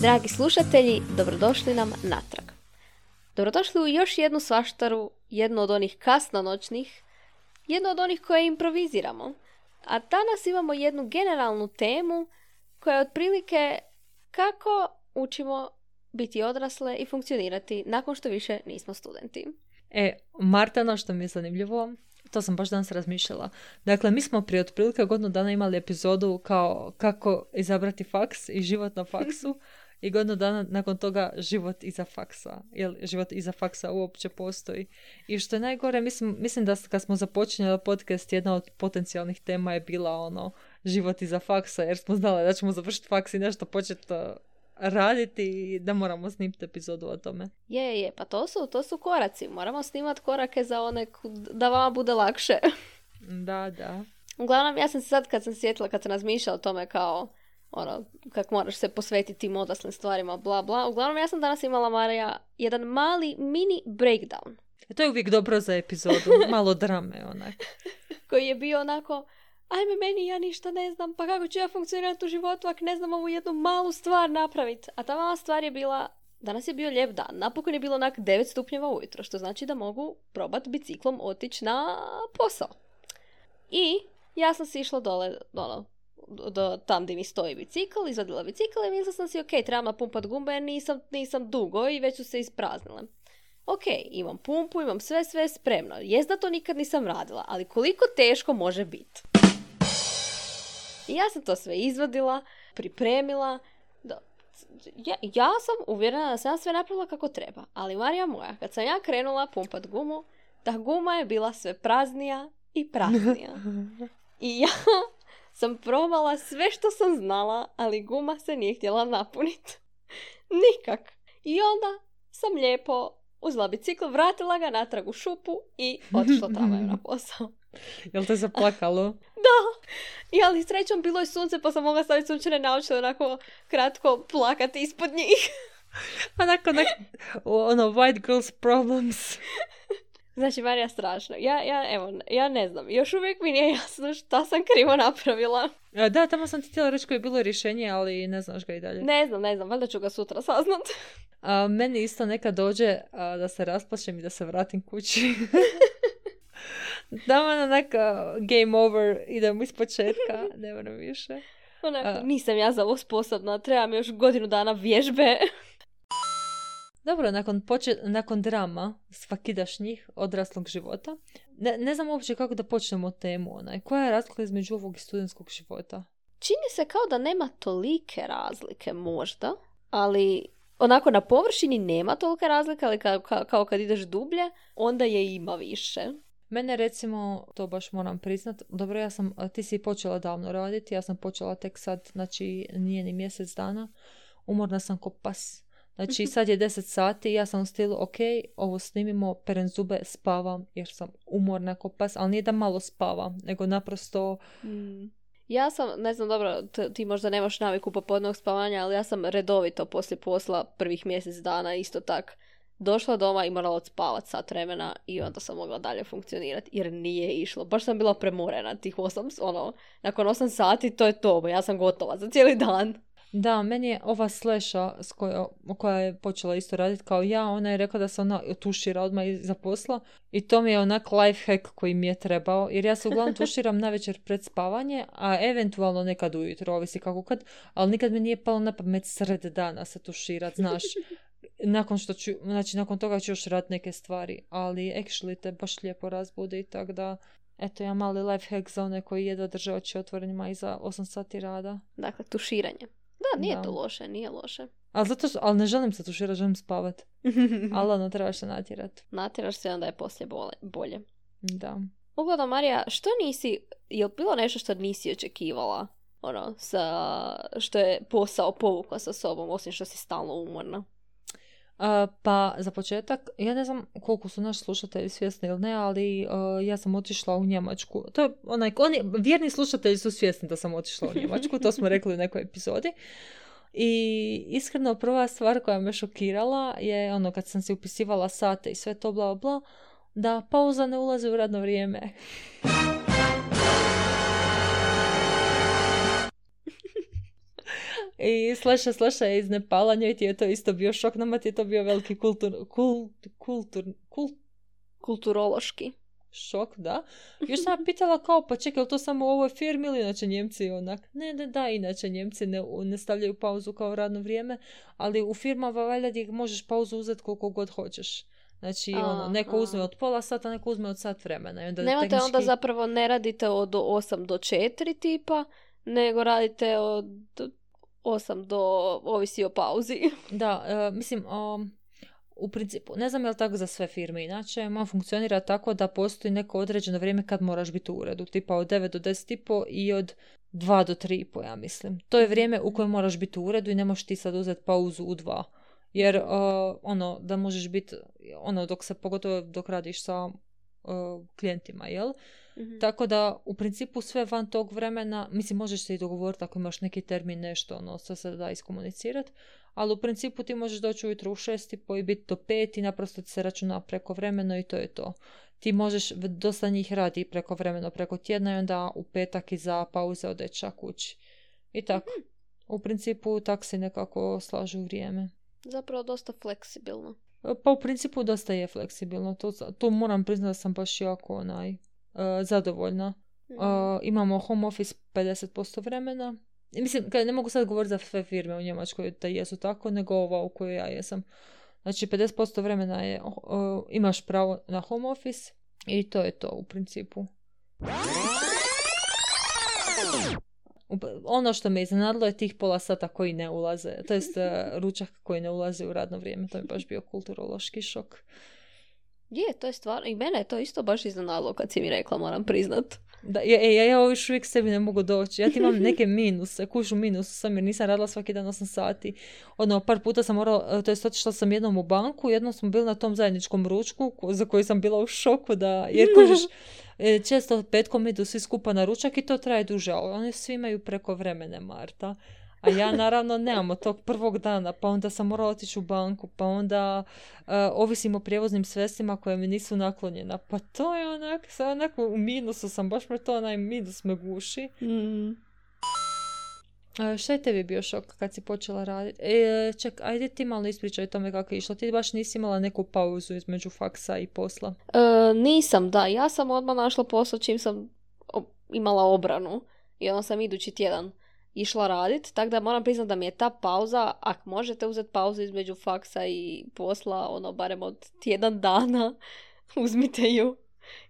Dragi slušatelji, dobrodošli nam natrag. Dobrodošli u još jednu svaštaru, jednu od onih kasnonoćnih, jednu od onih koje improviziramo. A danas imamo jednu generalnu temu koja je otprilike kako učimo biti odrasle i funkcionirati nakon što više nismo studenti. E, Marta, ono što mi je zanimljivo, to sam baš danas razmišljala. Dakle, mi smo prije otprilike godinu dana imali epizodu kao kako izabrati faks i život na faksu. I godinu dana nakon toga život iza faksa. Jel život iza faksa uopće postoji. I što je najgore, mislim, mislim da kad smo započinjali podcast, jedna od potencijalnih tema je bila ono život iza faksa, jer smo znali da ćemo završiti faks i nešto početi uh, raditi i da moramo snimiti epizodu o tome. Je, je, pa to su, to su koraci. Moramo snimati korake za one da vama bude lakše. Da, da. Uglavnom, ja sam se sad kad sam sjetila, kad sam razmišljala o tome kao ono, kak moraš se posvetiti tim odraslim stvarima, bla bla. Uglavnom, ja sam danas imala, Marija, jedan mali mini breakdown. E, to je uvijek dobro za epizodu, malo drame, onak. Koji je bio onako, ajme meni, ja ništa ne znam, pa kako ću ja funkcionirati u životu ako ne znam ovu jednu malu stvar napraviti. A ta mala stvar je bila, danas je bio lijep dan, napokon je bilo onak 9 stupnjeva ujutro, što znači da mogu probat biciklom otići na posao. I ja sam si išla dole, ono, do tam gdje mi stoji bicikl, izvadila bicikl i mislila sam si, ok, trebam napumpat gumbe jer nisam, nisam dugo i već su se ispraznile. Ok, imam pumpu, imam sve, sve spremno. Jest da to nikad nisam radila, ali koliko teško može biti? I ja sam to sve izvadila, pripremila. Ja, ja sam uvjerena da sam sve napravila kako treba. Ali Marija moja, kad sam ja krenula pumpat gumu, ta guma je bila sve praznija i praznija. I ja sam probala sve što sam znala, ali guma se nije htjela napuniti. Nikak. I onda sam lijepo uzela bicikl, vratila ga natrag u šupu i otišla tramvajem na posao. Jel te zaplakalo? da. I ali srećom bilo je sunce pa sam mogla staviti sunčane naočale onako kratko plakati ispod njih. onako, onako, ono, white girls problems. Znači, Marija, strašno. Ja, ja, evo, ja ne znam. Još uvijek mi nije jasno šta sam krivo napravila. Da, tamo sam ti htjela reći koje je bilo rješenje, ali ne znaš ga i dalje. Ne znam, ne znam. Valjda ću ga sutra saznat. A, meni isto nekad dođe da se rasplašem i da se vratim kući. da na neka game over, idem iz početka, ne moram više. Onako, nisam ja za ovo sposobna, trebam još godinu dana vježbe. Dobro, nakon, poče, nakon drama svakidašnjih odraslog života, ne, ne znam uopće kako da počnemo temu. Onaj. Koja je razlika između ovog i studentskog života? Čini se kao da nema tolike razlike možda, ali onako na površini nema tolike razlike, ali kao, kao kad ideš dublje, onda je ima više. Mene recimo, to baš moram priznat, dobro ja sam, ti si počela davno raditi, ja sam počela tek sad, znači nije ni mjesec dana, umorna sam ko pas. Znači sad je 10 sati i ja sam u stilu, ok, ovo snimimo, peren zube, spavam jer sam umorna ko pas, ali nije da malo spavam, nego naprosto... Mm. Ja sam, ne znam dobro, ti možda nemaš naviku popodnog spavanja, ali ja sam redovito poslije posla prvih mjesec dana isto tak došla doma i morala odspavati sat vremena i onda sam mogla dalje funkcionirati jer nije išlo. Baš sam bila premorena tih osam, ono, nakon osam sati to je to, ja sam gotova za cijeli dan. Da, meni je ova sleša s koja, koja je počela isto raditi kao ja, ona je rekla da se ona tušira odmah iza posla i to mi je onak life hack koji mi je trebao, jer ja se uglavnom tuširam na večer pred spavanje, a eventualno nekad ujutro, ovisi kako kad, ali nikad mi nije palo na pamet sred dana se tuširat, znaš. Nakon što ću, znači nakon toga ću još raditi neke stvari, ali actually te baš lijepo razbudi, tako da Eto, ja mali life hack za one koji jedva drže oči otvorenima iza 8 sati rada. Dakle, tuširanje. Da, nije to loše, nije loše. Ali, zato, ali ne želim se tuširati, želim spavat. ali ono, trebaš se natjerat. Natjeraš se, onda je poslije bolje. Da. Uglavnom, Marija, što nisi, je li bilo nešto što nisi očekivala? Ono, sa, što je posao povukla sa sobom, osim što si stalno umorna? Pa za početak, ja ne znam koliko su naši slušatelji svjesni ili ne, ali ja sam otišla u Njemačku. To je onaj, oni, vjerni slušatelji su svjesni da sam otišla u Njemačku, to smo rekli u nekoj epizodi. I iskreno prva stvar koja me šokirala je ono kad sam si upisivala sate i sve to bla bla, da pauza ne ulazi u radno vrijeme. I sleša, sleša je iz Nepala, njoj ti je to isto bio šok, nama ti je to bio veliki kultur, kult, kultur, kult, Kulturološki. šok, da. Još sam pitala kao, pa čekaj, to samo u ovoj firmi ili inače Njemci onak? Ne, ne, da, inače Njemci ne, ne stavljaju pauzu kao radno vrijeme, ali u firmama valjda gdje možeš pauzu uzeti koliko god hoćeš. Znači, A, ono, neko a. uzme od pola sata, neko uzme od sat vremena. I onda Nemate onda tehnički- zapravo, ne radite od 8 do 4 tipa, nego radite od 8 do, ovisi o pauzi. Da, e, mislim, um, u principu, ne znam je li tako za sve firme, inače, ma funkcionira tako da postoji neko određeno vrijeme kad moraš biti u uredu, tipa od 9 do 10 i od 2 do 3 i po, ja mislim. To je vrijeme u kojem moraš biti u uredu i ne možeš ti sad uzeti pauzu u 2. Jer, uh, ono, da možeš biti, ono, dok se, pogotovo dok radiš sa uh, klijentima, jel? Tako da, u principu sve van tog vremena, mislim, možeš se i dogovoriti ako imaš neki termin, nešto, ono, sve se da iskomunicirati, ali u principu ti možeš doći ujutro u šest i po i biti do pet i naprosto ti se računa preko vremeno i to je to. Ti možeš, dosta njih radi preko vremeno, preko tjedna i onda u petak iza pauze ode čak kući. I tako. U principu tak se nekako slažu vrijeme. Zapravo dosta fleksibilno. Pa u principu dosta je fleksibilno. To, to moram priznati da sam baš jako onaj, e, zadovoljna. Uh, imamo home office 50% vremena. Mislim, ne mogu sad govoriti za sve firme u Njemačkoj da jesu tako, nego ova u kojoj ja jesam. Znači, 50% vremena je, uh, imaš pravo na home office i to je to u principu. Ono što me iznenadilo je tih pola sata koji ne ulaze, to jest uh, ručak koji ne ulaze u radno vrijeme. To je baš bio kulturološki šok. Je, to je stvarno, i mene je to isto baš iznenadilo kad si mi rekla, moram priznat. Da, ja, ja, ja još uvijek sebi ne mogu doći. Ja ti imam neke minuse, kušu minusu sam jer nisam radila svaki dan 8 sati. Ono, par puta sam morala, to jest otišla sam jednom u banku, jednom smo bili na tom zajedničkom ručku za koji sam bila u šoku da, jer kužiš, e, često petkom idu svi skupa na ručak i to traje duže, ali oni svi imaju preko vremene, Marta. A ja naravno nemam od tog prvog dana, pa onda sam morala otići u banku, pa onda e, ovisim o prijevoznim sredstvima koje mi nisu naklonjena. Pa to je onak, onako u minusu sam, baš me to onaj minus me guši. Mm. E, šta je tebi bio šok kad si počela raditi? E, ček, ajde ti malo ispričaj o tome kako je išlo. Ti baš nisi imala neku pauzu između faksa i posla. E, nisam, da. Ja sam odmah našla posao čim sam imala obranu. I onda sam idući tjedan išla radit. Tako da moram priznati da mi je ta pauza, ako možete uzeti pauzu između faksa i posla, ono, barem od tjedan dana, uzmite ju.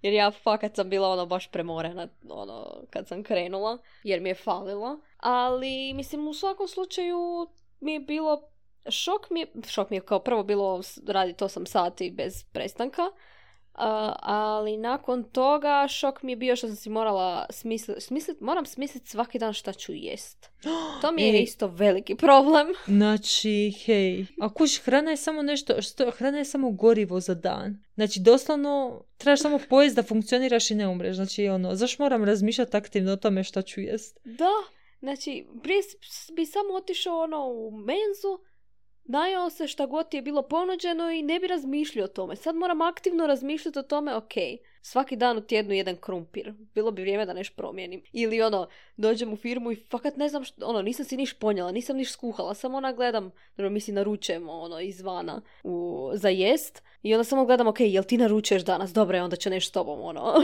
Jer ja fakat sam bila ono baš premorena ono, kad sam krenula, jer mi je falilo. Ali, mislim, u svakom slučaju mi je bilo šok mi je, šok mi je kao prvo bilo raditi 8 sati bez prestanka, ali nakon toga šok mi je bio što sam si morala smisliti, smislit, moram smisliti svaki dan šta ću jest. To mi je Ej. isto veliki problem. Znači, hej, a kuš, hrana je samo nešto, što, hrana je samo gorivo za dan. Znači, doslovno, trebaš samo pojest da funkcioniraš i ne umreš. Znači, ono, zašto moram razmišljati aktivno o tome šta ću jest? Da, znači, prije bi samo otišao ono u menzu, najao se šta god ti je bilo ponuđeno i ne bi razmišljao o tome. Sad moram aktivno razmišljati o tome, ok, svaki dan u tjednu jedan krumpir. Bilo bi vrijeme da nešto promijenim. Ili ono, dođem u firmu i fakat ne znam što, ono, nisam si niš ponjela, nisam niš skuhala, samo ona gledam, dobro, mi si naručujemo, ono, izvana u, za jest. I onda samo gledam, ok, jel ti naručuješ danas? Dobro, onda će nešto s tobom, ono,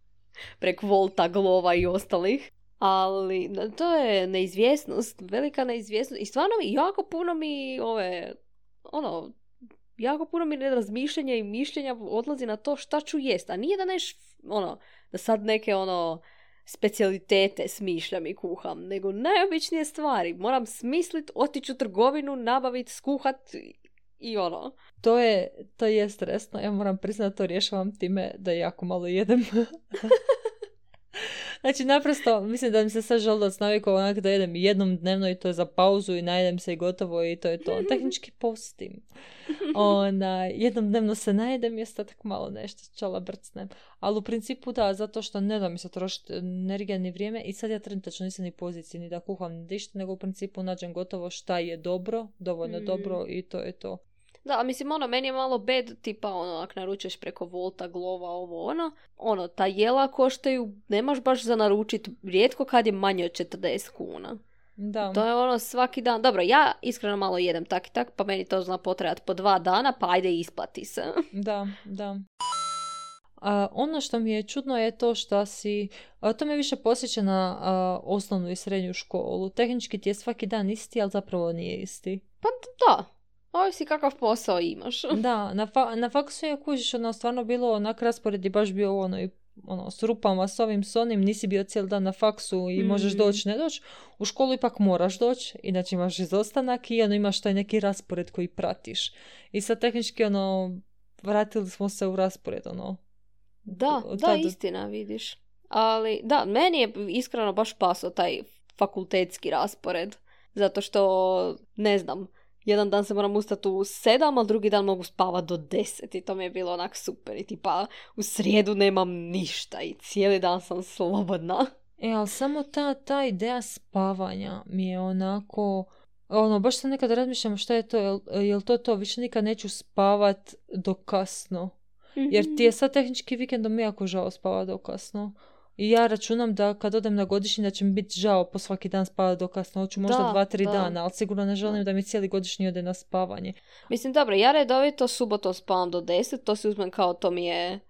prek Volta, Glova i ostalih. Ali to je neizvjesnost, velika neizvjesnost. I stvarno mi, jako puno mi ove, ono, jako puno mi razmišljanja i mišljenja odlazi na to šta ću jest. A nije da neš, ono, da sad neke, ono, specijalitete smišljam i kuham, nego najobičnije stvari. Moram smislit, otići u trgovinu, nabaviti, skuhat i, i ono. To je, to je stresno. Ja moram priznati da to rješavam time da jako malo jedem. znači, naprosto, mislim da mi se sad želudac navikao onak da jedem jednom dnevno i to je za pauzu i najedem se i gotovo i to je to. Tehnički postim. Ona, jednom dnevno se najedem i ostatak malo nešto čala brcnem. Ali u principu da, zato što ne da mi se trošiti energija ni vrijeme i sad ja trenutačno nisam ni poziciji ni da kuham ni dišta, nego u principu nađem gotovo šta je dobro, dovoljno Mm. dobro i to je to. Da, a mislim, ono, meni je malo bed, tipa, ono, ako naručuješ preko Volta, Glova, ovo, ono, ono, ta jela koštaju, nemaš baš za naručit, rijetko kad je manje od 40 kuna. Da. To je ono svaki dan. Dobro, ja iskreno malo jedem tak i tak, pa meni to zna potrajati po dva dana, pa ajde isplati se. Da, da. A, ono što mi je čudno je to što si, a, to me više posjeća na a, osnovnu i srednju školu. Tehnički ti je svaki dan isti, ali zapravo nije isti. Pa da, ovisi kakav posao imaš. Da, na, fa- na faksu je kužiš, ono, stvarno bilo onak raspored je baš bio ono, i, ono, s rupama, s ovim, s onim, nisi bio cijeli dan na faksu i možeš Mm. doći, ne doći. U školu ipak moraš doći, inače imaš izostanak i ono, imaš taj neki raspored koji pratiš. I sad tehnički, ono, vratili smo se u raspored, ono. Da, Od da, tada- istina, vidiš. Ali, da, meni je iskreno baš pasao taj fakultetski raspored. Zato što, ne znam, jedan dan se moram ustati u sedam, a drugi dan mogu spavati do deset i to mi je bilo onak super. I tipa, u srijedu nemam ništa i cijeli dan sam slobodna. E, ali samo ta, ta ideja spavanja mi je onako... Ono, baš sam nekad razmišljam šta je to, jel, jel to to, više nikad neću spavat do kasno. Jer ti je sad tehnički vikendom jako žao spavat do kasno. I ja računam da kad odem na godišnji da će mi biti žao po svaki dan spavat do kasno. Hoću možda Da, dva, tri da. dana, ali sigurno ne želim da mi cijeli godišnji ode na spavanje. Mislim, dobro, ja redovito subotom spavam do 10, to si uzmem kao to mi je...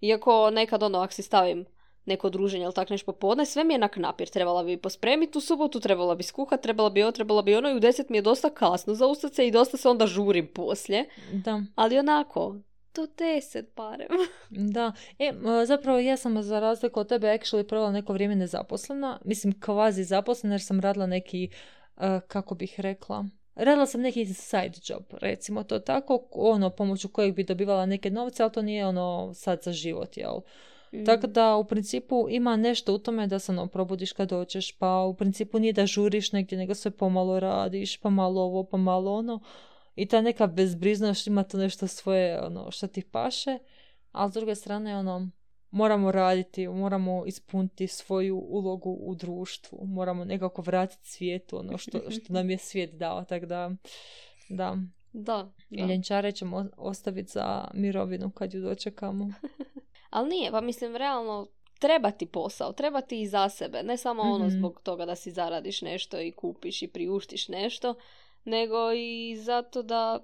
Iako nekad ono, ako si stavim neko druženje ili tak nešto popodne, sve mi je nak napir. Trebala bi pospremiti u subotu, trebala bi skuhat, trebala bi ovo, trebala bi ono i u 10 mi je dosta kasno za ustat se i dosta se onda žurim poslije. Da, Ali onako, do 10 barem. da. E, zapravo ja sam za razliku od tebe actually provela neko vrijeme nezaposlena. Mislim, kvazi zaposlena jer sam radila neki, e, kako bih rekla, Radila sam neki side job, recimo to tako, ono, pomoću kojeg bi dobivala neke novce, ali to nije ono sad za život, jel? Tako da u principu ima nešto u tome da se ono probudiš kad dođeš, pa u principu nije da žuriš negdje, nego sve pomalo radiš, pa malo ovo, pa malo ono. I ta neka bezbriznost ima to nešto svoje ono što ti paše, ali s druge strane ono moramo raditi, moramo ispuniti svoju ulogu u društvu, moramo nekako vratiti svijetu ono što, što nam je svijet dao, tako da da. Da, da. ljenčare ćemo ostaviti za mirovinu kad ju dočekamo. Ali nije, pa mislim, realno, treba ti posao, treba ti i za sebe. Ne samo ono Mhm. zbog toga da si zaradiš nešto i kupiš i priuštiš nešto, nego i zato da,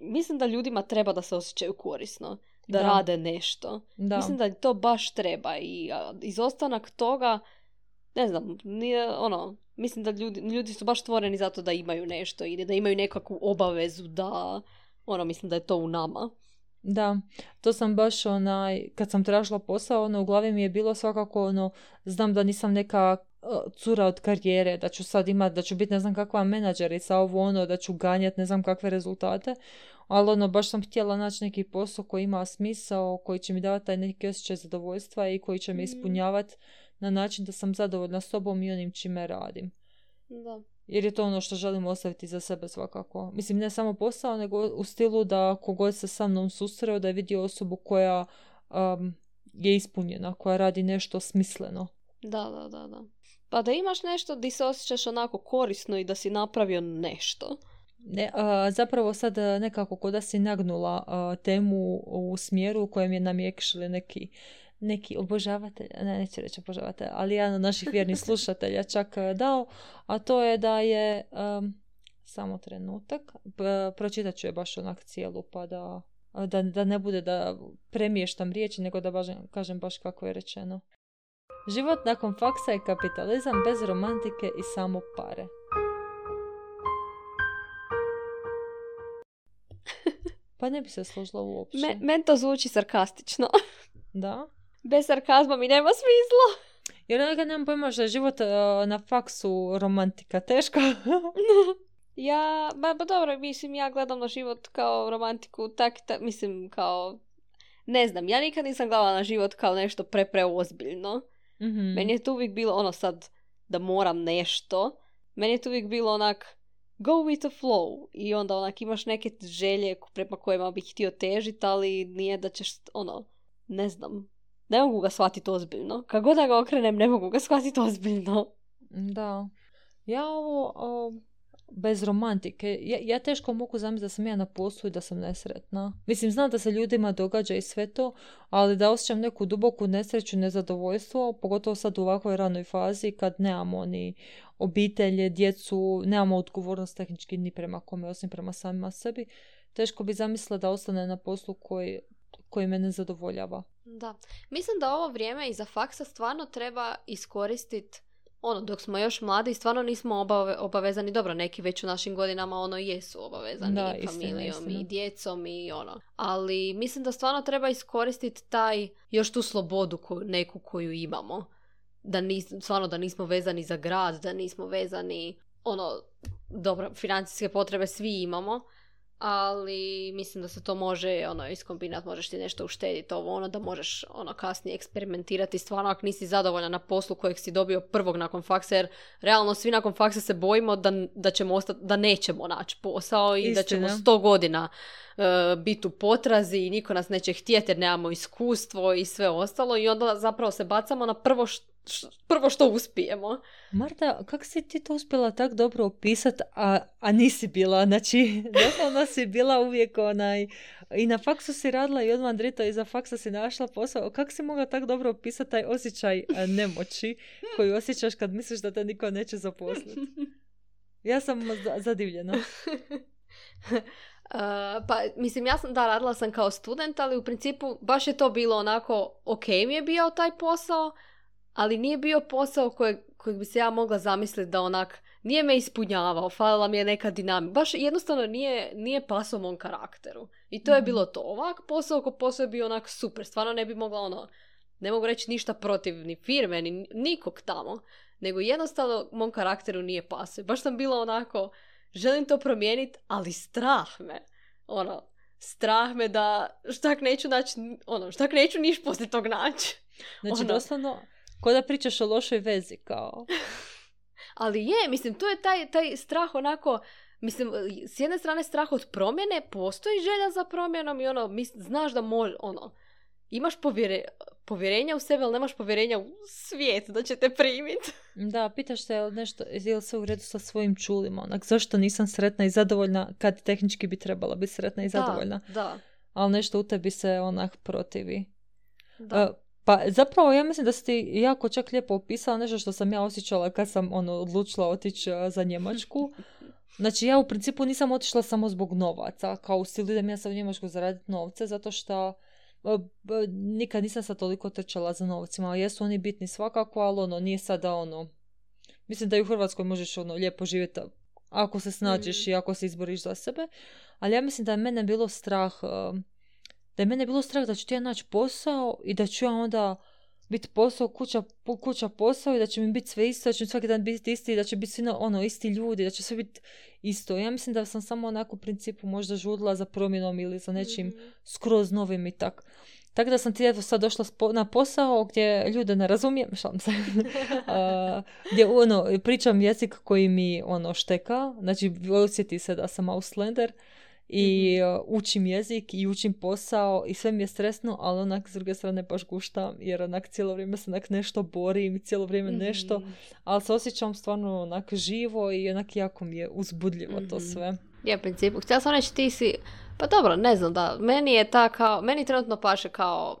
mislim da ljudima treba da se osjećaju korisno, da, Da. rade nešto. Da. Mislim da to baš treba i a, izostanak toga, ne znam, nije, ono, mislim da ljudi, ljudi su baš stvoreni zato da imaju nešto ili da imaju nekakvu obavezu da, ono, mislim da je to u nama. Da, to sam baš onaj, kad sam tražila posao, ono, u glavi mi je bilo svakako ono, znam da nisam neka cura od karijere, da ću sad imat, da ću biti ne znam kakva menadžerica, ovo ono, da ću ganjat ne znam kakve rezultate, ali ono, baš sam htjela naći neki posao koji ima smisao, koji će mi davati taj neki osjećaj zadovoljstva i koji će me Mm. ispunjavati na način da sam zadovoljna sobom i onim čime radim. Da. Jer je to ono što želim ostaviti za sebe svakako. Mislim, ne samo posao, nego u stilu da kogod se sa mnom susreo, da je vidio osobu koja um, je ispunjena, koja radi nešto smisleno. Da, da, da, da. Pa da imaš nešto di se osjećaš onako korisno i da si napravio nešto. Ne, a, zapravo sad a, nekako kod da si nagnula a, temu u smjeru u kojem je namjekšili neki neki obožavatelj, ne, neću reći obožavatelj, ali jedan od naših vjernih slušatelja čak a, dao, a to je da je, um, samo trenutak, p- pročitat ću je baš onak cijelu, pa da, da, da ne bude da premještam riječi, nego da baš, kažem baš kako je rečeno. Život nakon faksa je kapitalizam bez romantike i samo pare. Pa ne bi se složila uopće. Me, men to zvuči sarkastično. Da. Bez sarkazma mi nema smisla. Jer onoga nemam pojma što je život uh, na faksu romantika teško. ja, ba, ba dobro, mislim, ja gledam na život kao romantiku, tak, tak, mislim, kao, ne znam, ja nikad nisam gledala na život kao nešto pre, preozbiljno. Mhm. Meni je to uvijek bilo ono sad da moram nešto. Meni je to uvijek bilo onak go with the flow. I onda onak imaš neke želje prema kojima bih htio težiti, ali nije da ćeš ono, ne znam. Ne mogu ga shvatiti ozbiljno. Kako god da ga okrenem, ne mogu ga shvatiti ozbiljno. Da. Ja ovo, o, bez romantike. Ja, ja teško mogu zamisliti da sam ja na poslu i da sam nesretna. Mislim, znam da se ljudima događa i sve to, ali da osjećam neku duboku nesreću, nezadovoljstvo, pogotovo sad u ovakvoj ranoj fazi kad nemamo ni obitelje, djecu, nemamo odgovornost tehnički ni prema kome, osim prema samima sebi. Teško bi zamislila da ostane na poslu koji, koji me ne zadovoljava. Da. Mislim da ovo vrijeme iza faksa stvarno treba iskoristiti ono, dok smo još mladi, stvarno nismo obave, obavezani, dobro, neki već u našim godinama ono jesu obavezani Da, i istina, familijom istina. i djecom i ono. Ali mislim da stvarno treba iskoristiti taj, još tu slobodu ko, neku koju imamo. Da nis, stvarno da nismo vezani za grad, da nismo vezani, ono, dobro, financijske potrebe svi imamo, ali mislim da se to može ono iskombinati, možeš ti nešto uštediti ovo ono da možeš ono kasnije eksperimentirati stvarno ako nisi zadovoljan na poslu kojeg si dobio prvog nakon faksa jer realno svi nakon faksa se bojimo da, da ćemo ostati, da nećemo naći posao i da ćemo Istina. sto godina e, biti u potrazi i niko nas neće htjeti jer nemamo iskustvo i sve ostalo i onda zapravo se bacamo na prvo, š- š- prvo što uspijemo. Marta, kako si ti to uspjela tak dobro opisat, a, a nisi bila, znači, doslovno si bila uvijek onaj, i na faksu si radila i odmah drito iza faksa si našla posao. Kako si mogla tak dobro opisati taj osjećaj nemoći koji osjećaš kad misliš da te niko neće zaposliti? Ja sam za- zadivljena. Uh, pa, mislim, ja sam, da, radila sam kao student, ali u principu baš je to bilo onako, ok mi je bio taj posao, ali nije bio posao kojeg, kojeg bi se ja mogla zamisliti da onak, nije me ispunjavao, falila mi je neka dinamika. Baš jednostavno nije, nije pasao mom karakteru. I to je Mhm. bilo to. Ovak posao ko posao je bio onak super. Stvarno ne bi mogla ono, ne mogu reći ništa protiv ni firme, ni nikog tamo. Nego jednostavno mom karakteru nije pasao. Baš sam bila onako, želim to promijeniti, ali strah me. Ono, strah me da štak neću naći, ono, štak neću niš poslije tog naći. Znači, Ono. doslovno, ko da pričaš o lošoj vezi, kao. Ali je, mislim, to je taj, taj strah onako, mislim, s jedne strane strah od promjene, postoji želja za promjenom i ono, mis, znaš da može, ono, imaš povjere, povjerenja u sebe, ali nemaš povjerenja u svijet da će te primiti. Da, pitaš se je li nešto, je li sve u redu sa svojim čulima, onak, zašto nisam sretna i zadovoljna kad tehnički bi trebala biti sretna i zadovoljna, Da, da. ali nešto u tebi se onak protivi. da. E, pa zapravo ja mislim da si ti jako čak lijepo opisala nešto što sam ja osjećala kad sam ono, odlučila otići e, za Njemačku. Znači ja u principu nisam otišla samo zbog novaca, kao u stilu idem ja sam u Njemačku zaraditi novce, zato što e, nikad nisam sad toliko trčala za novcima. Jesu oni bitni svakako, ali ono, nije sada ono... Mislim da i u Hrvatskoj možeš ono lijepo živjeti ako se snađeš Mm. i ako se izboriš za sebe. Ali ja mislim da je mene bilo strah, e, da je mene bilo strah da ću ti ja naći posao i da ću ja onda biti posao, kuća, kuća posao i da će mi biti sve isto, da će mi svaki dan biti isti i da će biti svi ono, isti ljudi, da će sve biti isto. Ja mislim da sam samo onako u principu možda žudila za promjenom ili za nečim Mhm. skroz novim i tak. Tako da sam ti eto sad došla na posao gdje ljude ne razumijem, šalim se, A, gdje ono, pričam jezik koji mi ono šteka, znači osjeti se da sam Auslander i uh, učim jezik i učim posao i sve mi je stresno, ali onak s druge strane baš guštam jer onak cijelo vrijeme se onak nešto borim i cijelo vrijeme nešto, Mhm. ali se osjećam stvarno onak živo i onak jako mi je uzbudljivo to Mhm. sve. Je, u principu. Htjela sam reći, ti si... Pa dobro, ne znam da. Meni je ta kao... Meni trenutno paše kao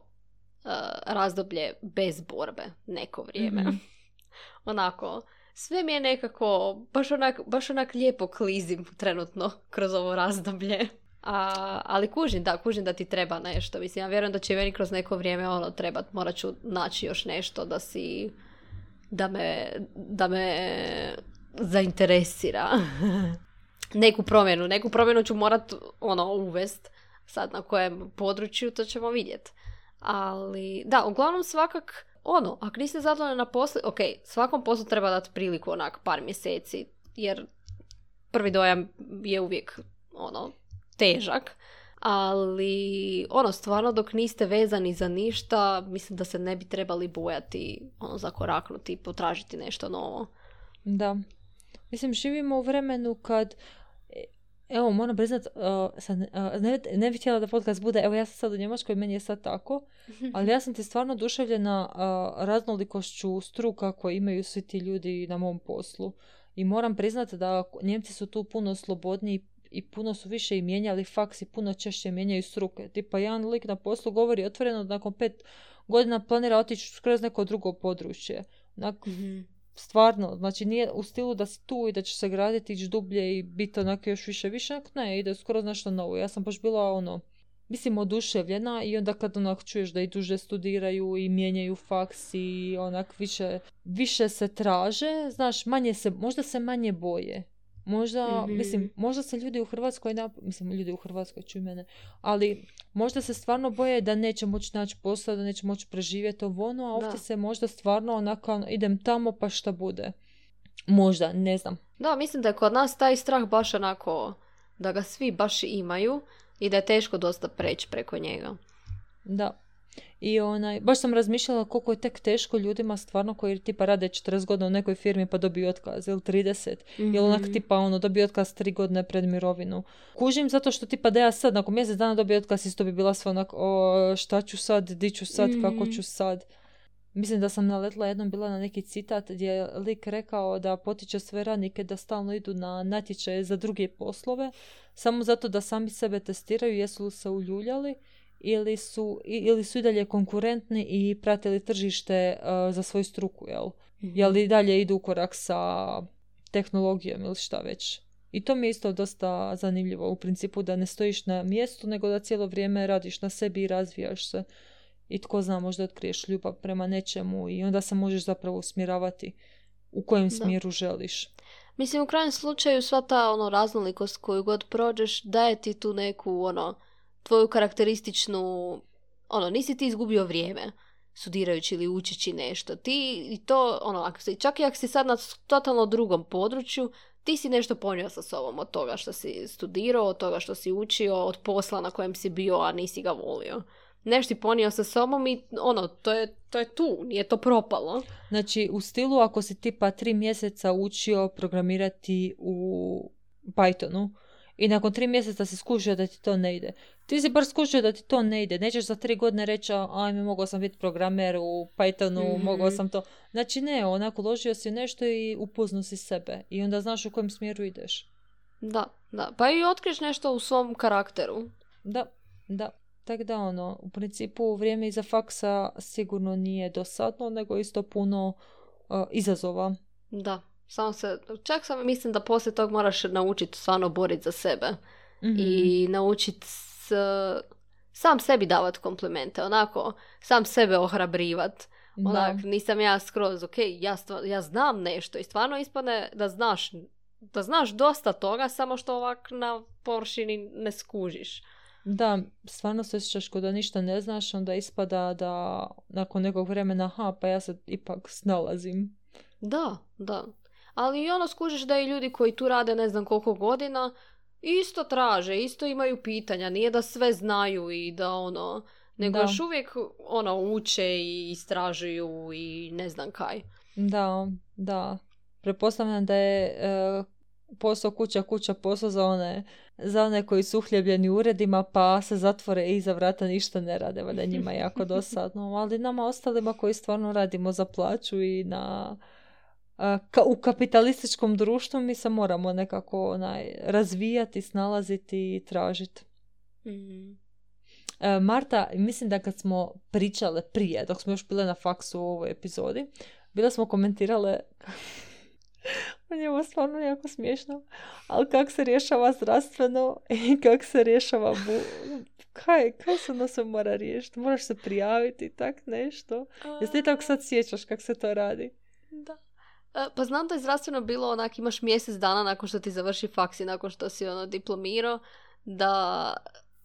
uh, razdoblje bez borbe neko vrijeme. Mhm. Onako, sve mi je nekako, baš onak, baš onak lijepo klizim trenutno kroz ovo razdoblje. A, ali kužim, da, kužim da ti treba nešto. Mislim, ja vjerujem da će meni kroz neko vrijeme ono trebat, morat ću naći još nešto da si, da me, da me zainteresira. neku promjenu, neku promjenu ću morat ono uvest sad na kojem području, to ćemo vidjeti. Ali, da, uglavnom svakak, ono, ako niste zadovoljni na poslu, ok, svakom poslu treba dati priliku onak par mjeseci, jer prvi dojam je uvijek, ono, težak. Ali, ono, stvarno dok niste vezani za ništa, mislim da se ne bi trebali bojati, ono, zakoraknuti i potražiti nešto novo. Da. Mislim, živimo u vremenu kad Evo, moram priznat, uh, sad, uh, ne, ne bih htjela da podcast bude, evo ja sam sad u Njemačkoj, meni je sad tako, ali ja sam ti stvarno oduševljena uh, raznolikošću struka koje imaju svi ti ljudi na mom poslu. I moram priznati da Njemci su tu puno slobodniji i puno su više i mijenjali faks i puno češće mijenjaju struke. Tipa jedan lik na poslu govori otvoreno da nakon pet godina planira otići skroz neko drugo područje. Onak, Mhm. Stvarno, znači nije u stilu da si tu i da će se graditi, ići dublje i biti onak još više, više, ne, ide skoro nešto novo. Ja sam baš bila ono, mislim oduševljena i onda kad onak čuješ da i duže studiraju i mijenjaju faks i onak više, više se traže, znaš, manje se, možda se manje boje. Možda, Mhm. mislim, možda se ljudi u Hrvatskoj, nap- mislim, ljudi u Hrvatskoj, čuj mene, ali možda se stvarno boje da neće moći naći posao, da neće moći preživjeti ovo ono, a ovdje Da. se možda stvarno onako ono, idem tamo pa šta bude. Možda, ne znam. Da, mislim da je kod nas taj strah baš onako, da ga svi baš imaju i da je teško dosta preći preko njega. Da. I onaj, baš sam razmišljala koliko je tek teško ljudima stvarno koji tipa rade 40 godina u nekoj firmi pa dobiju otkaz ili 30. Ili onak Mhm. tipa ono dobiju otkaz 3 godine pred mirovinu. Kužim zato što tipa da ja sad nakon mjesec dana dobiju otkaz isto bi bila sve onak o, šta ću sad, di ću sad, kako Mhm. ću sad. Mislim da sam naletla jednom bila na neki citat gdje je lik rekao da potiče sve radnike da stalno idu na natječaje za druge poslove samo zato da sami sebe testiraju jesu li se uljuljali ili su, ili su i dalje konkurentni i pratili tržište uh, za svoju struku, jel? Mhm. Jel i dalje idu u korak sa tehnologijom ili šta već. I to mi je isto dosta zanimljivo u principu da ne stojiš na mjestu nego da cijelo vrijeme radiš na sebi i razvijaš se. I tko zna možda otkriješ ljubav prema nečemu i onda se možeš zapravo usmjeravati u kojem Da. smjeru želiš. Mislim, u krajnjem slučaju sva ta ono raznolikost koju god prođeš daje ti tu neku ono tvoju karakterističnu ono, nisi ti izgubio vrijeme studirajući ili učeći nešto. Ti i to, ono, ako si, čak i ako si sad na totalno drugom području, ti si nešto ponio sa sobom od toga što si studirao, od toga što si učio, od posla na kojem si bio, a nisi ga volio. Nešto si ponio sa sobom i ono, to je, to je tu, nije to propalo. Znači, u stilu ako si tipa tri mjeseca učio programirati u Pythonu i nakon tri mjeseca si skušio da ti to ne ide. Ti si bar skušio da ti to ne ide. Nećeš za tri godine reći, "A, ajme, mogao sam biti programer u Pythonu, Mhm. mogao sam to. Znači, ne, onako, uložio si nešto i upoznao si sebe. I onda znaš u kojem smjeru ideš. Da, da. Pa i otkriješ nešto u svom karakteru. Da, da. Tako da ono, u principu vrijeme iza faksa sigurno nije dosadno, nego isto puno uh, izazova. Da. Samo se, čak sam mislim da poslije tog moraš naučiti stvarno boriti za sebe. Mhm. I naučiti s, sam sebi davati komplimente. Onako, sam sebe ohrabrivat. Da. Onak, nisam ja skroz, ok, ja, stva- ja znam nešto i stvarno ispane da znaš, da znaš dosta toga, samo što ovak na površini ne skužiš. Da, stvarno se osjećaš da ništa ne znaš, onda ispada da nakon nekog vremena, aha, pa ja se ipak snalazim. Da, da. Ali i ono skužiš da i ljudi koji tu rade ne znam koliko godina isto traže, isto imaju pitanja. Nije da sve znaju i da ono, nego Da. još uvijek ono uče i istražuju i ne znam kaj. Da, da. Prepostavljam da je e, posao kuća kuća posao za one, za one koji su uhljebljeni uredima pa se zatvore i iza vrata ništa ne rade, valjda je njima jako dosadno. Ali nama ostalima koji stvarno radimo za plaću i na ka- u kapitalističkom društvu mi se moramo nekako onaj, razvijati, snalaziti i tražiti. E, Marta, mislim da kad smo pričale prije, dok smo još bile na faksu u ovoj epizodi, bile smo komentirale on je ovo stvarno jako smiješno, ali kak se rješava zdravstveno i kak se rješava bu... Kaj, kaj se ono se mora riješiti? Moraš se prijaviti i tak nešto. Jesi ti tako sad sjećaš kak se to radi? Da. E, Pa znam da je zdravstveno bilo onak, imaš mjesec dana nakon što ti završi faks i nakon što si ono diplomirao, da,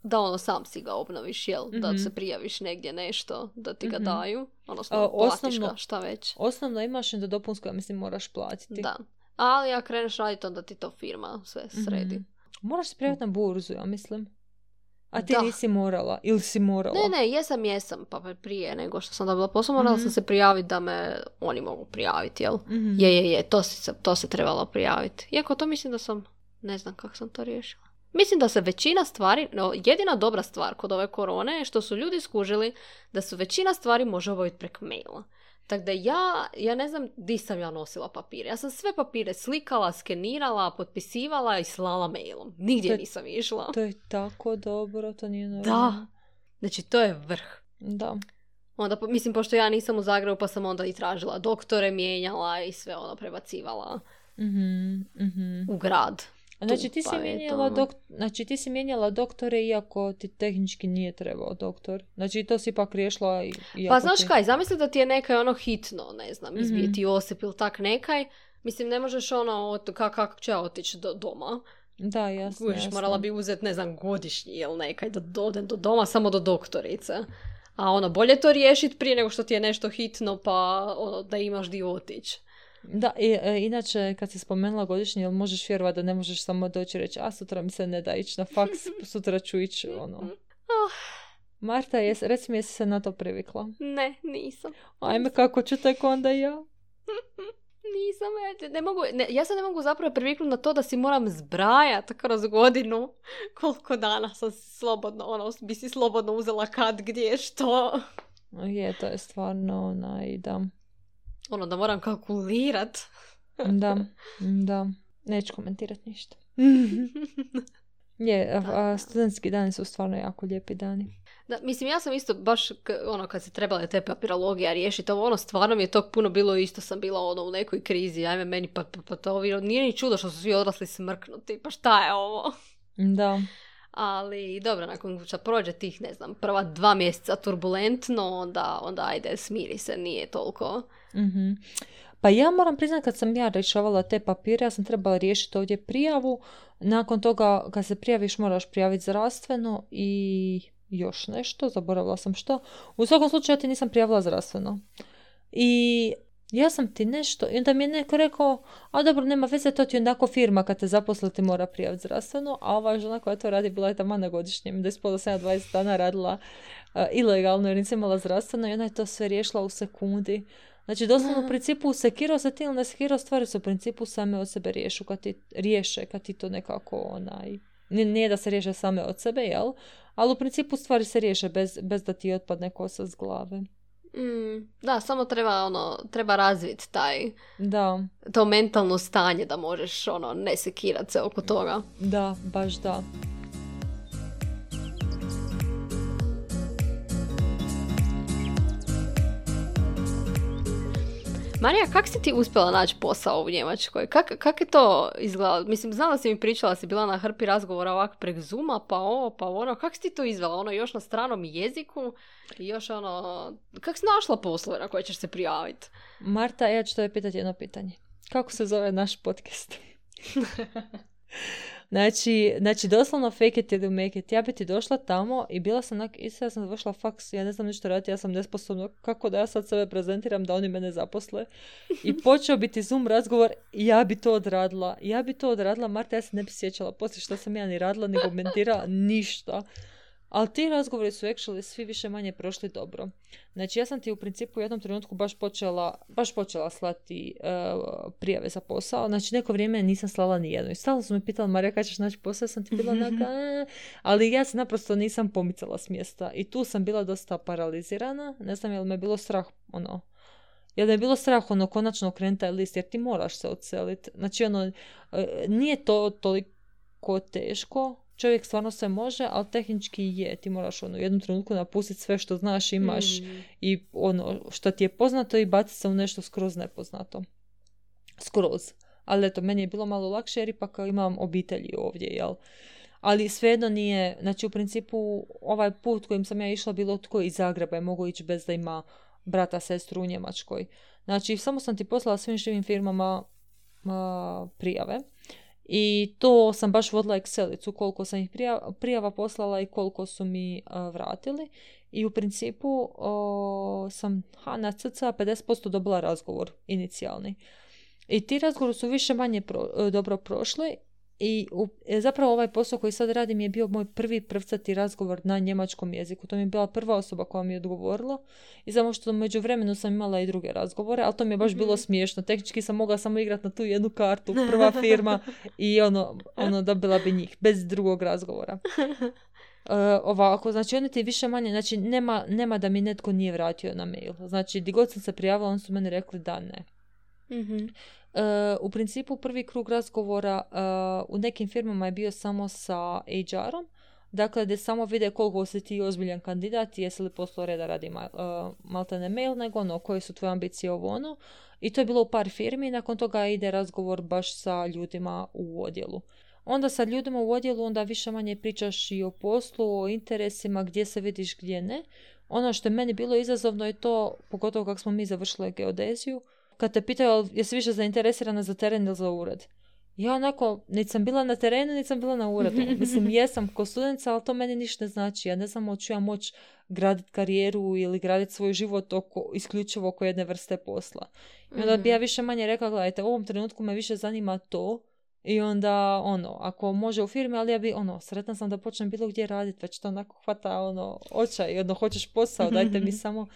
da ono sam si ga obnoviš, jel? Da Mhm. se prijaviš negdje nešto, da ti ga Mhm. daju, odnosno platiš osnovno- ga, šta već. Osnovno imaš onda dopunsko, ja mislim, moraš platiti. Da. Ali ako kreneš raditi, onda ti to firma sve sredi. Mhm. Moraš se prijaviti na burzu, ja mislim. A ti Da. nisi morala, ili si morala? Ne, ne, jesam, jesam, pa prije nego što sam dobila posao, morala Mhm. sam se prijaviti da me oni mogu prijaviti, jel? Mhm. Je, je, je, to se, to se trebalo prijaviti. Iako to mislim da sam, ne znam kako sam to riješila. Mislim da se većina stvari, no, jedina dobra stvar kod ove korone je što su ljudi skužili da su većina stvari može obaviti preko maila. Tako da ja, ja ne znam di sam ja nosila papire. Ja sam sve papire slikala, skenirala, potpisivala i slala mailom. Nigdje To je- nisam išla. To je tako dobro, to nije Da. normalno. Znači, to je vrh. Da. Onda, mislim, pošto ja nisam u Zagrebu, pa sam onda i tražila doktore, mijenjala i sve ono prebacivala Mhm, mhm. u grad. Znači ti, si pa mijenjala eto. dok... znači ti si mijenjala doktore iako ti tehnički nije trebao doktor. Znači to si ipak riješila i- Pa znaš ti... kaj, zamisli da ti je nekaj ono hitno, ne znam, izbije Mhm. ti osip ili tak nekaj. Mislim, ne možeš ono, kako će ja otići do doma? Da, jasno, Kužiš, jasno. morala bi uzeti, ne znam, godišnji ili nekaj da dodem do doma samo do doktorice. A ono, bolje to riješiti prije nego što ti je nešto hitno pa ono, da imaš di otići. Da, i, e, inače kad si spomenula godišnji, jel možeš vjerovati da ne možeš samo doći i reći a sutra mi se ne da ići na faks, sutra ću ići ono. Ah, Marta, jes, reci mi jesi se na to privikla. ne, nisam. Ajme, kako ću tek onda ja? Nisam, e, ne mogu, ne, ja se ne mogu zapravo priviknuti na to da si moram zbrajati kroz godinu koliko dana sam slobodno, ono, bi si slobodno uzela kad, gdje, što. Je, to je stvarno onaj, da. Ono, da moram kalkulirat. Da, da. Neću komentirati ništa. Je, a, a studentski dani su stvarno jako lijepi dani. Da, mislim, ja sam isto baš, k- ono, kad se trebale te papirologija riješiti, ovo, ono, stvarno mi je tog puno bilo, isto sam bila, ono, u nekoj krizi, ajme, meni, pa, pa, pa to, ovi- nije ni čudo što su svi odrasli smrknuti, pa šta je ovo? Da. Ali, dobro, nakon što prođe tih, ne znam, prva dva mjeseca turbulentno, onda, onda ajde, smiri se, nije toliko. Mhm. Pa ja moram priznati kad sam ja rješavala te papire, ja sam trebala riješiti ovdje prijavu. Nakon toga kad se prijaviš moraš prijaviti zdravstveno i još nešto, zaboravila sam što. U svakom slučaju ja ti nisam prijavila zdravstveno. I ja sam ti nešto, i onda mi je neko rekao, a dobro, nema veze, to ti je ondako firma kad te zaposli ti mora prijaviti zdravstveno, a ova žena koja to radi bila je tamo na godišnjem, da je spola sam ja 20 dana radila uh, ilegalno jer nisam imala zdravstveno i ona je to sve riješila u sekundi. Znači, doslovno u principu sekirao se ti ili ne sekirao, stvari su u principu same od sebe riješu kad ti, riješe kad ti to nekako onaj... Nije, nije da se riješe same od sebe, jel? Ali u principu stvari se riješe bez, bez da ti otpadne kosa s glave. Mm, da, samo treba, ono, treba razviti taj, Da, to mentalno stanje da možeš, ono, ne sekirat se oko toga. da, baš da. Marija, kak si ti uspjela naći posao u Njemačkoj? Kak, kak je to izgledalo? Mislim, znala si mi pričala, si bila na hrpi razgovora ovak prek Zuma, pa ovo, pa ono. Kak si ti to izvela? Ono, još na stranom jeziku i još ono... Kak si našla poslove na koje ćeš se prijaviti? Marta, ja ću te pitati jedno pitanje. Kako se zove naš podcast? znači, znači, doslovno fake it you make it. Ja bi ti došla tamo i bila sam onak, isa ja sam završila faks, ja ne znam ništa raditi, ja sam nesposobna, kako da ja sad sebe prezentiram da oni mene zaposle. I počeo biti Zoom razgovor i ja bi to odradila. Ja bi to odradila, Marta, ja se ne bi sjećala poslije što sam ja ni radila, ni komentirala, ništa. Ali ti razgovori su actually svi više manje prošli dobro. Znači ja sam ti u principu u jednom trenutku baš počela, baš počela slati e, prijave za posao. Znači neko vrijeme nisam slala ni jednu. I stalno su me pitali, Marija, kad ćeš naći posao? Ja sam ti bila "E." ali ja se naprosto nisam pomicala s mjesta. I tu sam bila dosta paralizirana. Ne znam je li me bilo strah, ono, Jel me je bilo strah ono konačno okrenuti taj list jer ti moraš se odseliti. Znači ono, e, nije to toliko teško, čovjek stvarno sve može, ali tehnički je. Ti moraš ono, u jednom trenutku napustiti sve što znaš, imaš Mm. i ono što ti je poznato i baciti se u nešto skroz nepoznato. Skroz. Ali eto, meni je bilo malo lakše jer ipak imam obitelji ovdje, jel? Ali svejedno nije, znači u principu ovaj put kojim sam ja išla bilo tko iz Zagreba je mogu ići bez da ima brata, sestru u Njemačkoj. Znači samo sam ti poslala svim živim firmama a, prijave. I to sam baš vodila Excelicu koliko sam ih prijava, prijava poslala i koliko su mi a, vratili. I u principu o, sam ha, na cca 50% dobila razgovor inicijalni. I ti razgovori su više manje pro- e, dobro prošli i u, e, zapravo ovaj posao koji sad radim je bio moj prvi prvcati razgovor na njemačkom jeziku. To mi je bila prva osoba koja mi je odgovorila i samo što među vremenu sam imala i druge razgovore, ali to mi je baš bilo smiješno. Tehnički sam mogla samo igrati na tu jednu kartu, prva firma i ono, ono dobila bi njih, bez drugog razgovora. ovako, znači oni ti više manje, znači nema, nema da mi netko nije vratio na mail. Znači, di god sam se prijavila, oni su meni rekli da ne. Mhm. U principu prvi krug razgovora u nekim firmama je bio samo sa HR-om, Dakle, gdje samo vide koliko si ti ozbiljan kandidat, jesi li poslao reda radi uh, maltene mail, nego ono, koje su tvoje ambicije ovo ono. I to je bilo u par firmi, nakon toga ide razgovor baš sa ljudima u odjelu. Onda sa ljudima u odjelu onda više manje pričaš i o poslu, o interesima, gdje se vidiš, gdje ne. Ono što je meni bilo izazovno je to, pogotovo kako smo mi završili geodeziju, kad te pitaju jesi više zainteresirana za teren ili za ured ja onako, niti sam bila na terenu, niti sam bila na uredu. Mislim, jesam ko studenca, ali to meni ništa ne znači. Ja ne znam hoću ja moći graditi karijeru ili graditi svoj život oko, isključivo oko jedne vrste posla. I onda bi ja mhm. više manje rekla, gledajte, u ovom trenutku me više zanima to, i onda, ono, ako može u firmi, ali ja bi, ono, sretna sam da počnem bilo gdje raditi, već to onako hvata, ono, očaj, ono, hoćeš posao, dajte mi samo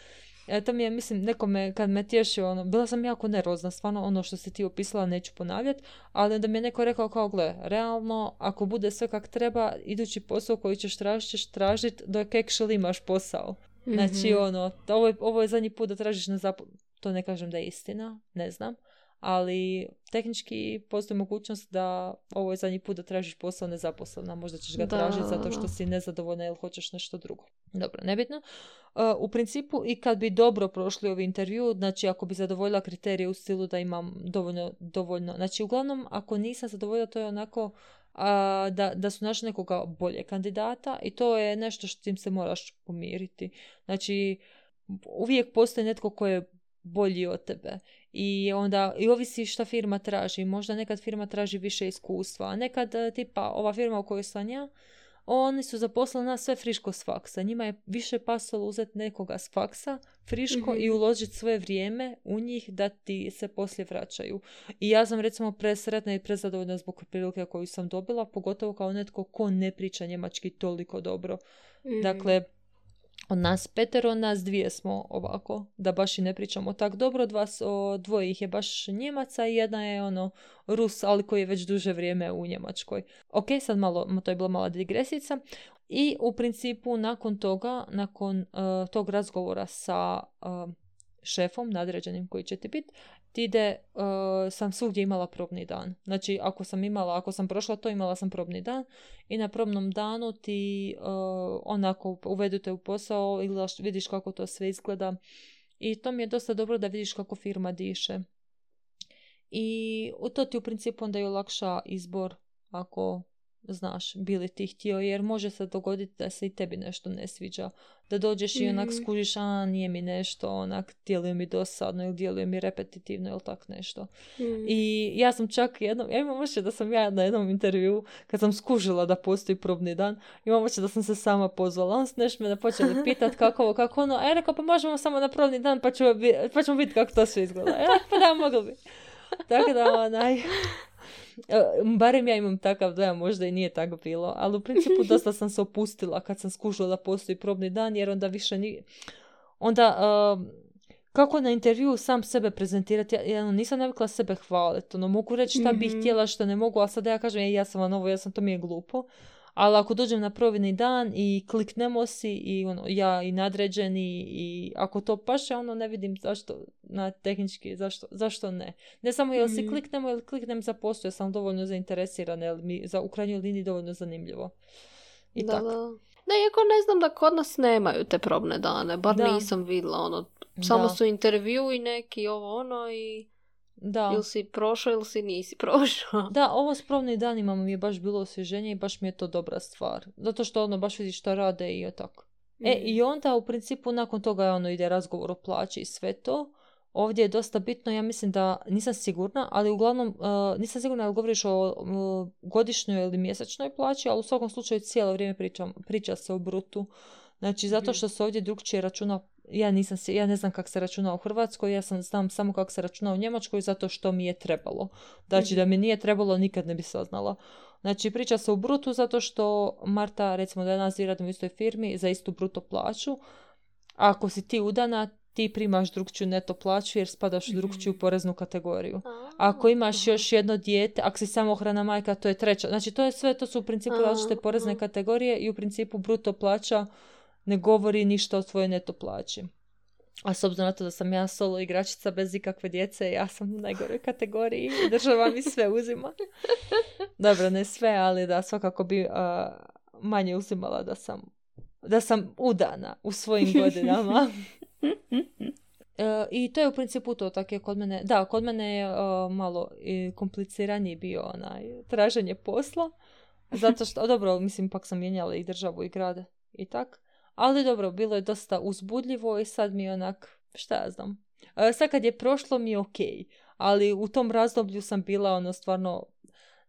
E, to mi je, mislim, nekome kad me tješio, ono, bila sam jako nervozna, stvarno ono što si ti opisala neću ponavljati, ali onda mi je neko rekao kao, gle, realno, ako bude sve kak treba, idući posao koji ćeš tražiti, ćeš tražiti dok actually imaš posao. Znači, mhm. ono, ovo je, ovo je zadnji put da tražiš na zap... To ne kažem da je istina, ne znam, ali tehnički postoji mogućnost da ovo je zadnji put da tražiš posao nezaposlena. Možda ćeš ga tražiti zato što si nezadovoljna ili hoćeš nešto drugo. Dobro, nebitno. Uh, u principu i kad bi dobro prošli ovi intervju, znači ako bi zadovoljila kriterije u stilu da imam dovoljno, dovoljno. Znači uglavnom ako nisam zadovoljila to je onako da, da su našli nekoga bolje kandidata i to je nešto što tim se moraš pomiriti. Znači uvijek postoji netko ko je bolji od tebe i onda i ovisi šta firma traži. Možda nekad firma traži više iskustva, a nekad e, tipa ova firma u kojoj sam ja, oni su zaposlili nas sve friško s faksa. Njima je više pasalo uzeti nekoga s faksa, friško i mhm. uložiti svoje vrijeme u njih da ti se poslije vraćaju. I ja sam recimo presretna i prezadovoljna zbog prilike koju sam dobila, pogotovo kao netko ko ne priča njemački toliko dobro. Mhm. Dakle, od nas petero, nas dvije smo ovako, da baš i ne pričamo tak dobro, od vas o, dvoje ih je baš Njemaca i jedna je ono Rus, ali koji je već duže vrijeme u Njemačkoj. Ok, sad malo, to je bila mala digresica. I u principu nakon toga, nakon e, tog razgovora sa uh, šefom nadređenim koji će ti biti, ti ide, uh, sam svugdje imala probni dan. Znači, ako sam imala, ako sam prošla to, imala sam probni dan i na probnom danu ti uh, onako uvedu te u posao ili vidiš kako to sve izgleda. I to mi je dosta dobro da vidiš kako firma diše. I to ti u principu onda je olakša izbor ako znaš, bili ti htio, jer može se dogoditi da se i tebi nešto ne sviđa. Da dođeš i onak mhm. skužiš, a nije mi nešto, onak djeluje mi dosadno ili djeluje mi repetitivno ili tak nešto. Mhm. I ja sam čak jednom, ja imam da sam ja na jednom intervju, kad sam skužila da postoji probni dan, imam oče da sam se sama pozvala. On sneš me počeli pitat kako ovo, kako ono, a ja rekao pa možemo samo na probni dan pa, ćemo, pa ćemo vidjeti kako to sve izgleda. Ja, pa da, mogli bi. Tako da, onaj, barem ja imam takav dojam, možda i nije tako bilo, ali u principu dosta sam se opustila kad sam skužila da postoji probni dan, jer onda više nije... Onda, kako na intervju sam sebe prezentirati, ja, ono, nisam navikla sebe hvaliti, ono, mogu reći šta bih mhm. htjela, što ne mogu, a sada ja kažem, ja sam vam ovo, ja sam, to mi je glupo. Ali ako dođem na provini dan i kliknemo si i ono, ja i nadređeni i ako to paše, ono ne vidim zašto na tehnički, zašto, zašto ne. Ne samo jel si mhm. kliknemo ili kliknem za postoje, sam dovoljno zainteresirana, jel mi za u krajnjoj liniji dovoljno zanimljivo. I da, tako. Da. Ne, iako ne znam da kod nas nemaju te probne dane, bar nisam vidjela, ono, samo su intervju i neki ovo ono i da. Ili si prošao ili si nisi prošao. Da, ovo s probnim danima mi je baš bilo osvježenje i baš mi je to dobra stvar. Zato što ono baš vidiš što rade i tako. E, mm. i onda u principu nakon toga ono ide razgovor o plaći i sve to. Ovdje je dosta bitno, ja mislim da nisam sigurna, ali uglavnom uh, nisam sigurna da govoriš o uh, godišnjoj ili mjesečnoj plaći, ali u svakom slučaju cijelo vrijeme pričam, priča se o brutu. Znači, zato mhm. što se ovdje drugčije računa ja nisam ja ne znam kako se računa u Hrvatskoj, ja sam znam samo kako se računa u Njemačkoj zato što mi je trebalo. Znači da mi nije trebalo nikad ne bi saznala. Znači priča se u brutu zato što Marta recimo da nas radimo u istoj firmi za istu bruto plaću. A ako si ti udana, ti primaš drugčiju neto plaću jer spadaš u drugčiju Mhm. poreznu kategoriju. A, Ako imaš još jedno dijete, ako si samohrana majka, to je treća. Znači, to je sve, to su u principu različite porezne kategorije i u principu bruto plaća ne govori ništa o tvojoj neto plaći. A s obzirom na to da sam ja solo igračica bez ikakve djece, ja sam u najgoroj kategoriji država mi sve uzima. Dobro, ne sve, ali da svakako bi a, manje uzimala da sam, da sam udana u svojim godinama. E, I to je u principu to, tako je kod mene, da, kod mene je e, malo kompliciraniji bio onaj traženje posla, zato što, dobro, mislim, pak sam mijenjala i državu i grade i tak, ali dobro, bilo je dosta uzbudljivo i sad mi je onak, šta ja znam, E, sad kad je prošlo mi je okej, ali u tom razdoblju sam bila ono stvarno,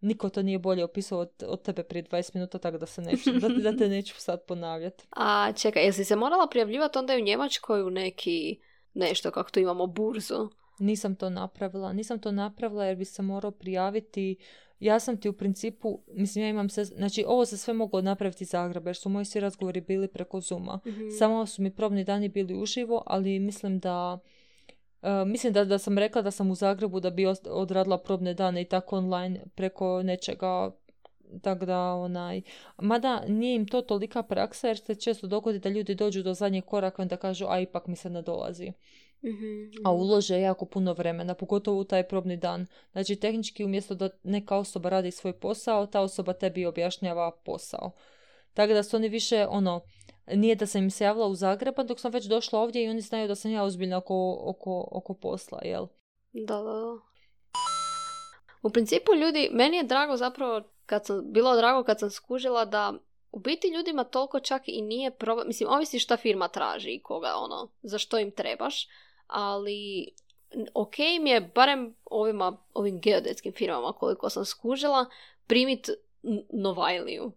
niko to nije bolje opisao od, od tebe prije 20 minuta, tako da se neću, da, da te neću sad ponavljati. A čekaj, jesi se morala prijavljivati onda i u Njemačkoj u neki nešto kako tu imamo burzu? Nisam to napravila. Nisam to napravila jer bi se morao prijaviti. Ja sam ti u principu, mislim ja imam se, znači ovo se sve moglo napraviti iz Zagreba jer su moji svi razgovori bili preko Zuma. Mhm. Samo su mi probni dani bili uživo, ali mislim da e, mislim da, da sam rekla da sam u Zagrebu da bi odradila probne dane i tako online preko nečega tako da onaj, mada nije im to tolika praksa jer se često dogodi da ljudi dođu do zadnjeg koraka i onda kažu a ipak mi se ne dolazi Mhm, a mhm. ulože jako puno vremena, pogotovo u taj probni dan. Znači, tehnički umjesto da neka osoba radi svoj posao, ta osoba tebi objašnjava posao. Tako da su oni više, ono, nije da sam im se javila u Zagreba, dok sam već došla ovdje i oni znaju da sam ja ozbiljna oko, oko, oko posla, jel? Da, da, da. U principu ljudi, meni je drago zapravo, kad sam, bilo drago kad sam skužila da u biti ljudima toliko čak i nije problem, mislim, ovisi šta firma traži i koga, ono, za što im trebaš, ali ok im je, barem ovima, ovim geodetskim firmama koliko sam skužila, primit Novajliju.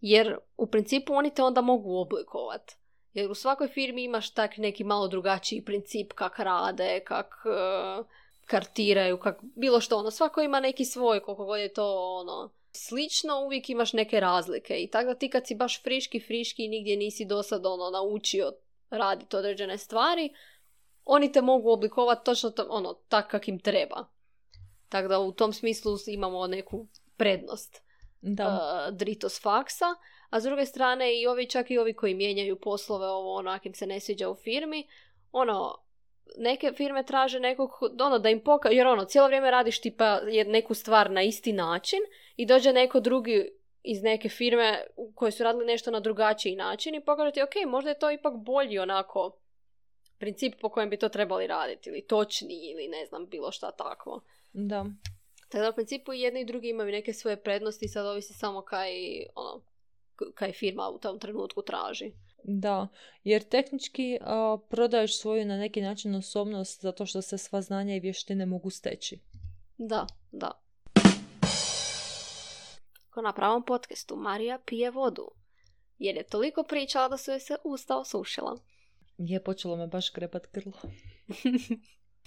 Jer u principu oni te onda mogu oblikovati. Jer u svakoj firmi imaš tak neki malo drugačiji princip kak rade, kak e, kartiraju, kak bilo što ono. Svako ima neki svoj, koliko god je to ono slično, uvijek imaš neke razlike. I tako da ti kad si baš friški, friški i nigdje nisi do sad ono naučio raditi određene stvari, oni te mogu oblikovati točno to, ono, tak kak im treba. Tako da u tom smislu imamo neku prednost Da. uh, Dritos faksa, a s druge strane i ovi čak i ovi koji mijenjaju poslove ovo onak im se ne sviđa u firmi, ono, neke firme traže nekog, ono, da im poka... jer ono, cijelo vrijeme radiš tipa neku stvar na isti način i dođe neko drugi iz neke firme u kojoj su radili nešto na drugačiji način i pokaže ti, ok, možda je to ipak bolji onako princip po kojem bi to trebali raditi ili točniji ili ne znam, bilo šta takvo. Da. Tako da u principu i jedni i drugi imaju neke svoje prednosti, sad ovisi samo kaj, ono, kaj firma u tom trenutku traži. Da, jer tehnički a, prodaješ svoju na neki način osobnost zato što se sva znanja i vještine mogu steći. Da, da. Ko na pravom podcastu Marija pije vodu. Jer je toliko pričala da su joj se usta osušila. Je počelo me baš grebat grlo.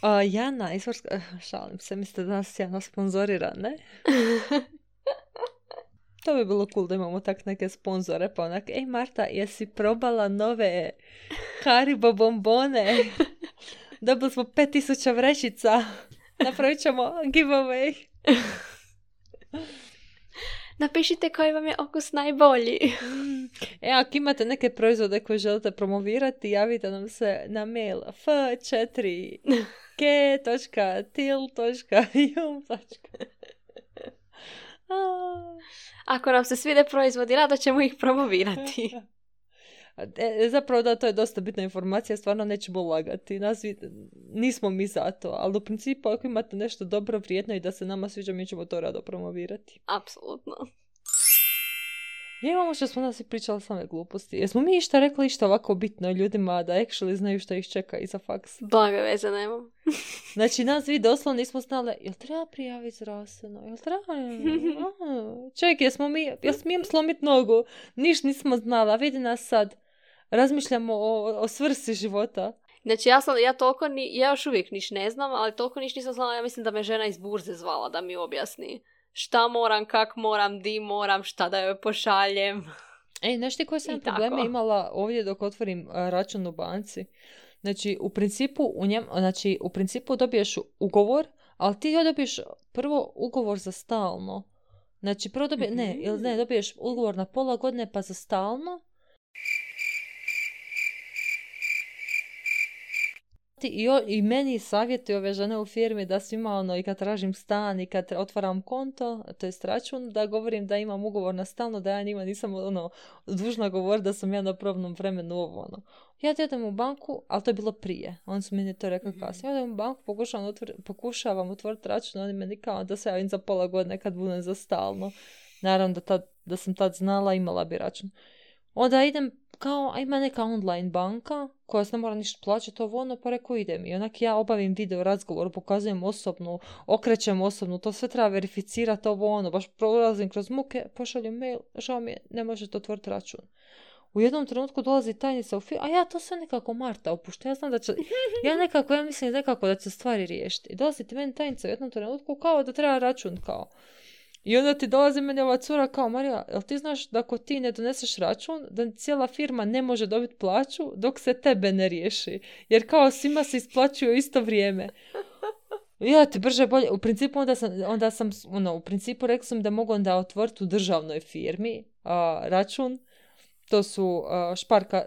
A, Jana, izvorska, eh, šalim se, mislite da nas Jana sponzorira, ne? To bi bilo cool da imamo tak neke sponzore, pa onak, ej Marta, jesi probala nove Haribo bombone? Dobili smo 5000 vrećica. Napravit ćemo giveaway. Napišite koji vam je okus najbolji. E, ako imate neke proizvode koje želite promovirati, javite nam se na mail f4 k.til.jum. Ako nam se svide proizvodi, rado ćemo ih promovirati. E, zapravo da, to je dosta bitna informacija, stvarno nećemo lagati. Nas, nismo mi za to, ali u principu ako imate nešto dobro, vrijedno i da se nama sviđa, mi ćemo to rado promovirati. Apsolutno. Ja imamo što smo nas i pričali same gluposti. Jesmo mi išta rekli išta ovako bitno ljudima da actually znaju šta ih čeka iza faks? Blaga veze nemam. Znači, nas vi doslovno nismo znali, jel treba prijaviti zdravstveno, jel treba... Ček, jesmo mi, jel smijem slomit nogu? Niš nismo znala, vidi nas sad. Razmišljamo o, o svrsi života. Znači ja sam, ja toliko, ni, ja još uvijek niš ne znam, ali toliko niš nisam znala, ja mislim da me žena iz burze zvala da mi objasni šta moram, kak moram, di moram, šta da joj pošaljem. Ej, znaš ti koje sam I probleme tako. imala ovdje dok otvorim a, račun u banci? Znači, u principu, u njem, znači, u principu dobiješ ugovor, ali ti dobiješ prvo ugovor za stalno. Znači, prvo dobije, ne, ili ne, dobiješ ugovor na pola godine pa za stalno. I, o, I meni savjetuju ove žene u firmi da svima ono, i kad tražim stan i kad otvaram konto, to je račun, da govorim da imam ugovor na stalno, da ja njima nisam ono, dužna govoriti da sam ja na probnom vremenu ovo ono. Ja idem u banku, ali to je bilo prije. Oni su meni to rekli kasnije. Ja idem u banku, pokušavam, otvr, pokušavam otvoriti račun, oni meni kao da se javim za pola godine kad budem za stalno. Naravno da, tad, da sam tad znala, imala bi račun. Onda idem kao, ima neka online banka koja se ne mora ništa plaćati, ovo ono, pa reko idem. I onak ja obavim video razgovor, pokazujem osobnu, okrećem osobnu, to sve treba verificirati, ovo ono, baš prolazim kroz muke, pošaljem mail, žao mi je, ne možete otvoriti račun. U jednom trenutku dolazi tajnica u film, a ja to sve nekako Marta opušta. Ja znam da će, ja nekako, ja mislim nekako da će stvari riješiti. I dolazi ti meni tajnica u jednom trenutku kao da treba račun kao. I onda ti dolazi meni ova cura kao, Marija, jel ti znaš da ako ti ne doneseš račun, da cijela firma ne može dobiti plaću dok se tebe ne riješi. Jer kao svima se isplaćuju isto vrijeme. Ja ti brže bolje. U principu onda sam, onda sam ono, u principu rekla sam da mogu onda otvoriti u državnoj firmi a, račun. To su a, šparka,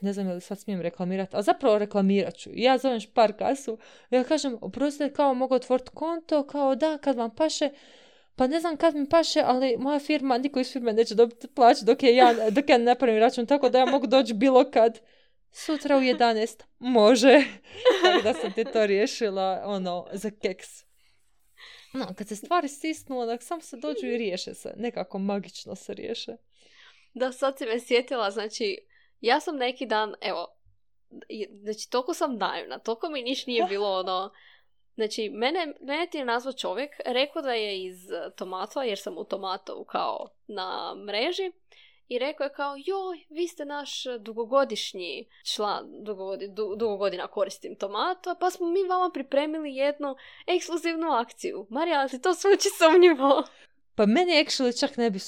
ne znam je li sad smijem reklamirati, a zapravo reklamirat ću. Ja zovem šparkasu. Ja kažem, oprostite, kao mogu otvoriti konto, kao da, kad vam paše, pa ne znam kad mi paše, ali moja firma, niko iz firme neće dobiti plaću dok, je ja, dok ja ne napravim račun, tako da ja mogu doći bilo kad. Sutra u 11. Može. tako da sam ti to riješila, ono, za keks. No, kad se stvari stisnu, onak sam se dođu i riješe se. Nekako magično se riješe. Da, sad si me sjetila, znači, ja sam neki dan, evo, znači, toliko sam naivna, toliko mi niš nije bilo ono, Znači, mene, mene ti je nazvao čovjek, rekao da je iz e, Tomatova, jer sam u Tomatovu kao na mreži, i rekao je kao, joj, vi ste naš dugogodišnji član, dugogodi, dugo godina koristim tomato, pa smo mi vama pripremili jednu ekskluzivnu akciju. Marija, ali to zvuči sumnjivo? Pa meni actually čak ne bi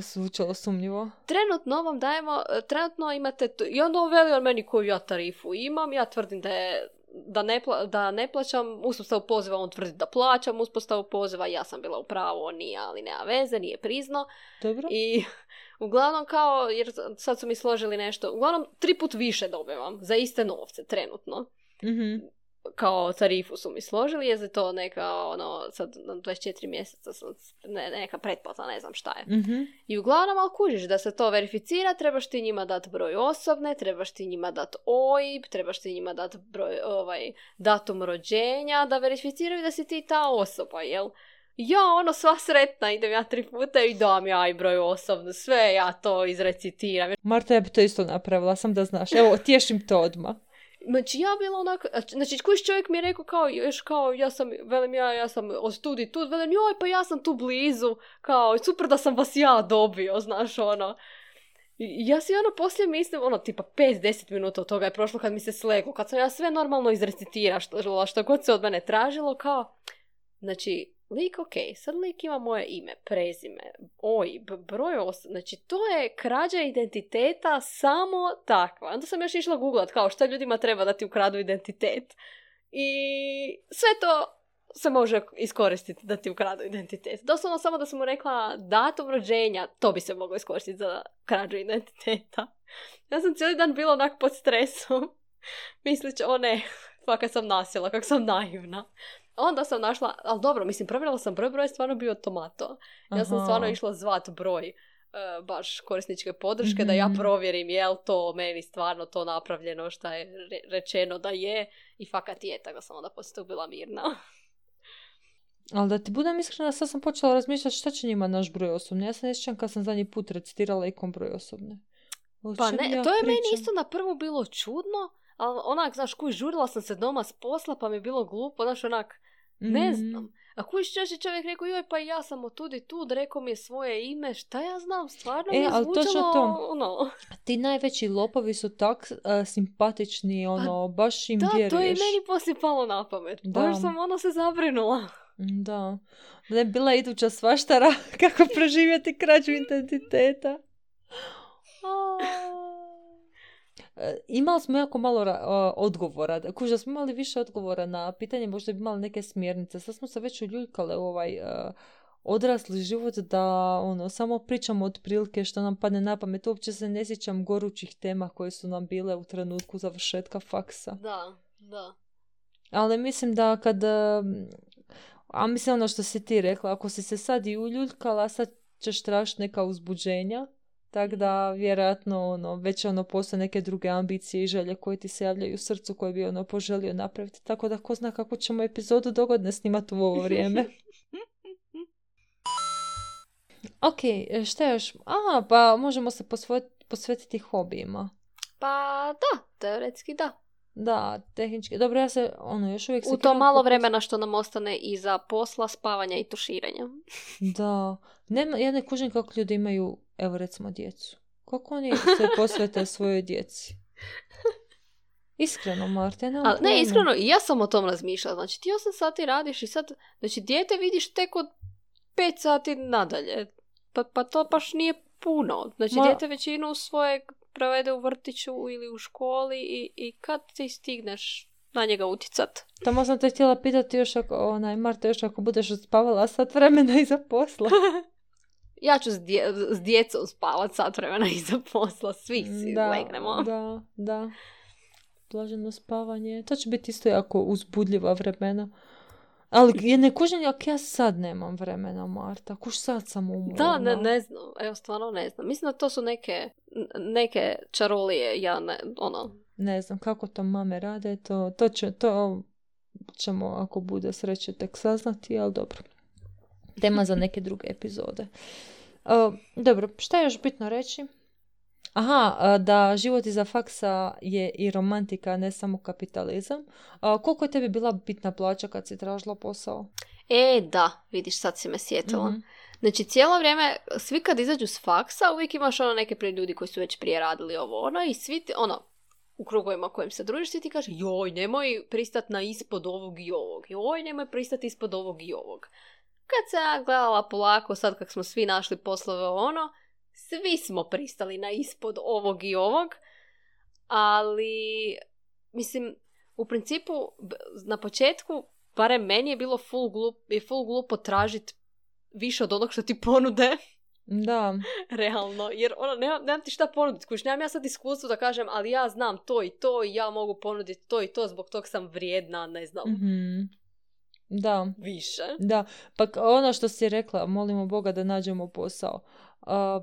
zvučalo sumnjivo. Trenutno vam dajemo, e, trenutno imate, i onda on veli on meni koju ja tarifu imam, ja tvrdim da je da ne, da ne plaćam uspostavu poziva, on tvrdi da plaćam uspostavu poziva, ja sam bila u pravu, on nije, ali nema veze, nije prizno. Dobro. I uglavnom kao, jer sad su mi složili nešto, uglavnom tri put više dobivam za iste novce trenutno. mm kao tarifu su mi složili, je za to neka, ono, sad na 24 mjeseca sam, ne, neka pretplata, ne znam šta je. mm I uglavnom, ali kužiš, da se to verificira, trebaš ti njima dati broj osobne, trebaš ti njima dati OIB, trebaš ti njima dati broj, ovaj, datum rođenja, da verificiraju da si ti ta osoba, jel? Ja, ono, sva sretna, idem ja tri puta i dam ja i broj osobno, sve ja to izrecitiram. Marta, ja bi to isto napravila, sam da znaš. Evo, tješim to odmah. Znači ja bila onak, znači koji čovjek mi je rekao kao, još kao, ja sam, velim ja, ja sam od studi tu, velim joj pa ja sam tu blizu, kao super da sam vas ja dobio, znaš ono. Ja si ono poslije mislim, ono tipa 5-10 minuta od toga je prošlo kad mi se slego, kad sam ja sve normalno izrecitira što, što god se od mene tražilo, kao, znači lik, ok, sad lik ima moje ime, prezime, OIB, broj os... znači to je krađa identiteta samo takva. Onda sam još išla googlat kao šta ljudima treba da ti ukradu identitet. I sve to se može iskoristiti da ti ukradu identitet. Doslovno samo da sam mu rekla datum rođenja, to bi se moglo iskoristiti za krađu identiteta. Ja sam cijeli dan bila onak pod stresom. Mislić, o ne, fakat sam nasila, kako sam naivna. Onda sam našla, ali dobro, mislim, provjerila sam broj, broj je stvarno bio tomato. Ja sam stvarno išla zvat broj uh, baš korisničke podrške da ja mhm. provjerim je li to meni stvarno to napravljeno što je rečeno da je i fakat je, tako sam onda poslije bila mirna. Ali da ti budem iskrena, sad sam počela razmišljati šta će njima naš broj osobne. Ja sam ne kad sam zadnji put recitirala ikom broj osobne. pa ne, to je meni isto na prvu bilo čudno, ali onak, znaš, kuj, žurila sam se doma s posla, pa mi je bilo glupo, znaš, onak, ne mhm. znam. A kuć češi čovjek rekao, joj pa ja sam od tud i tud, rekao mi je svoje ime, šta ja znam, stvarno e, mi je ali zvučalo, to. ono... Ti najveći lopovi su tak uh, simpatični, pa ono, pa, baš im da, vjeruješ. Da, to je meni poslije palo na pamet, da. baš sam ono se zabrinula. Da, da je bila iduća svaštara kako preživjeti krađu identiteta. E, imali smo jako malo ra- odgovora. Kužda smo imali više odgovora na pitanje, možda bi imali neke smjernice. Sad smo se već uljuljkale u ovaj e, odrasli život da ono, samo pričamo otprilike što nam padne na pamet. Uopće se ne sjećam gorućih tema koje su nam bile u trenutku završetka faksa. Da, da. Ali mislim da kad... e, A mislim ono što si ti rekla, ako si se sad i uljuljkala, sad ćeš tražiti neka uzbuđenja, tako da vjerojatno ono, već ono postoje neke druge ambicije i želje koje ti se javljaju u srcu koje bi ono poželio napraviti. Tako da ko zna kako ćemo epizodu dogodne snimati u ovo vrijeme. ok, šta još? A, pa možemo se posvojiti- posvetiti hobijima. Pa da, teoretski da. Da, tehnički. Dobro, ja se, ono, još uvijek U to malo vremena što nam ostane iza posla, spavanja i tuširanja. Da. Nema, ja ne kužim kako ljudi imaju, evo recimo, djecu. Kako oni se posvete svojoj djeci? Iskreno, nemam Ali ne, pojma. iskreno, i ja sam o tom razmišljala. Znači, ti 8 sati radiš i sad, znači, dijete vidiš tek od 5 sati nadalje. Pa, pa to baš nije puno. Znači, Ma- dijete većinu svojeg provede u vrtiću ili u školi i, i kad ti stigneš na njega utjecat? Tamo sam te htjela pitati još ako, onaj, Marta, još ako budeš spavala sat vremena iza posla. Ja ću s, dje- s djecom spavat sat vremena iza posla, svi si da, legnemo. Da, da. Blaženo spavanje. To će biti isto jako uzbudljiva vremena. Ali je ne kužim, ako ja sad nemam vremena, Marta. Kuš sad sam umorna. Da, ne, ne znam, evo stvarno ne znam. Mislim da to su neke, neke čarolije, ja ne, ono, Ne znam kako to mame rade, to, to, će, to ćemo ako bude sreće tek saznati, ali dobro. Tema za neke druge epizode. Uh, dobro, šta je još bitno reći? Aha, a, da život iza faksa je i romantika, ne samo kapitalizam. A, koliko je tebi bila bitna plaća kad si tražila posao? E, da, vidiš, sad si me sjetila. Mhm. Znači, cijelo vrijeme, svi kad izađu s faksa, uvijek imaš ono neke prije ljudi koji su već prije radili ovo, ono, i svi, ti, ono, u krugovima kojim se družiš, ti kaže, joj, nemoj pristat na ispod ovog i ovog, joj, nemoj pristat ispod ovog i ovog. Kad se ja gledala polako, sad kak smo svi našli poslove ono, svi smo pristali na ispod ovog i ovog, ali, mislim, u principu, na početku, barem meni je bilo full, glup, je full glupo tražit više od onog što ti ponude, Da, realno, jer ono, nemam, nemam ti šta ponuditi, kuš, nemam ja sad iskustvo da kažem, ali ja znam to i to i ja mogu ponuditi to i to, zbog tog sam vrijedna, ne znam, mhm. Da. više. Da, pa ono što si rekla, molimo Boga da nađemo posao. A,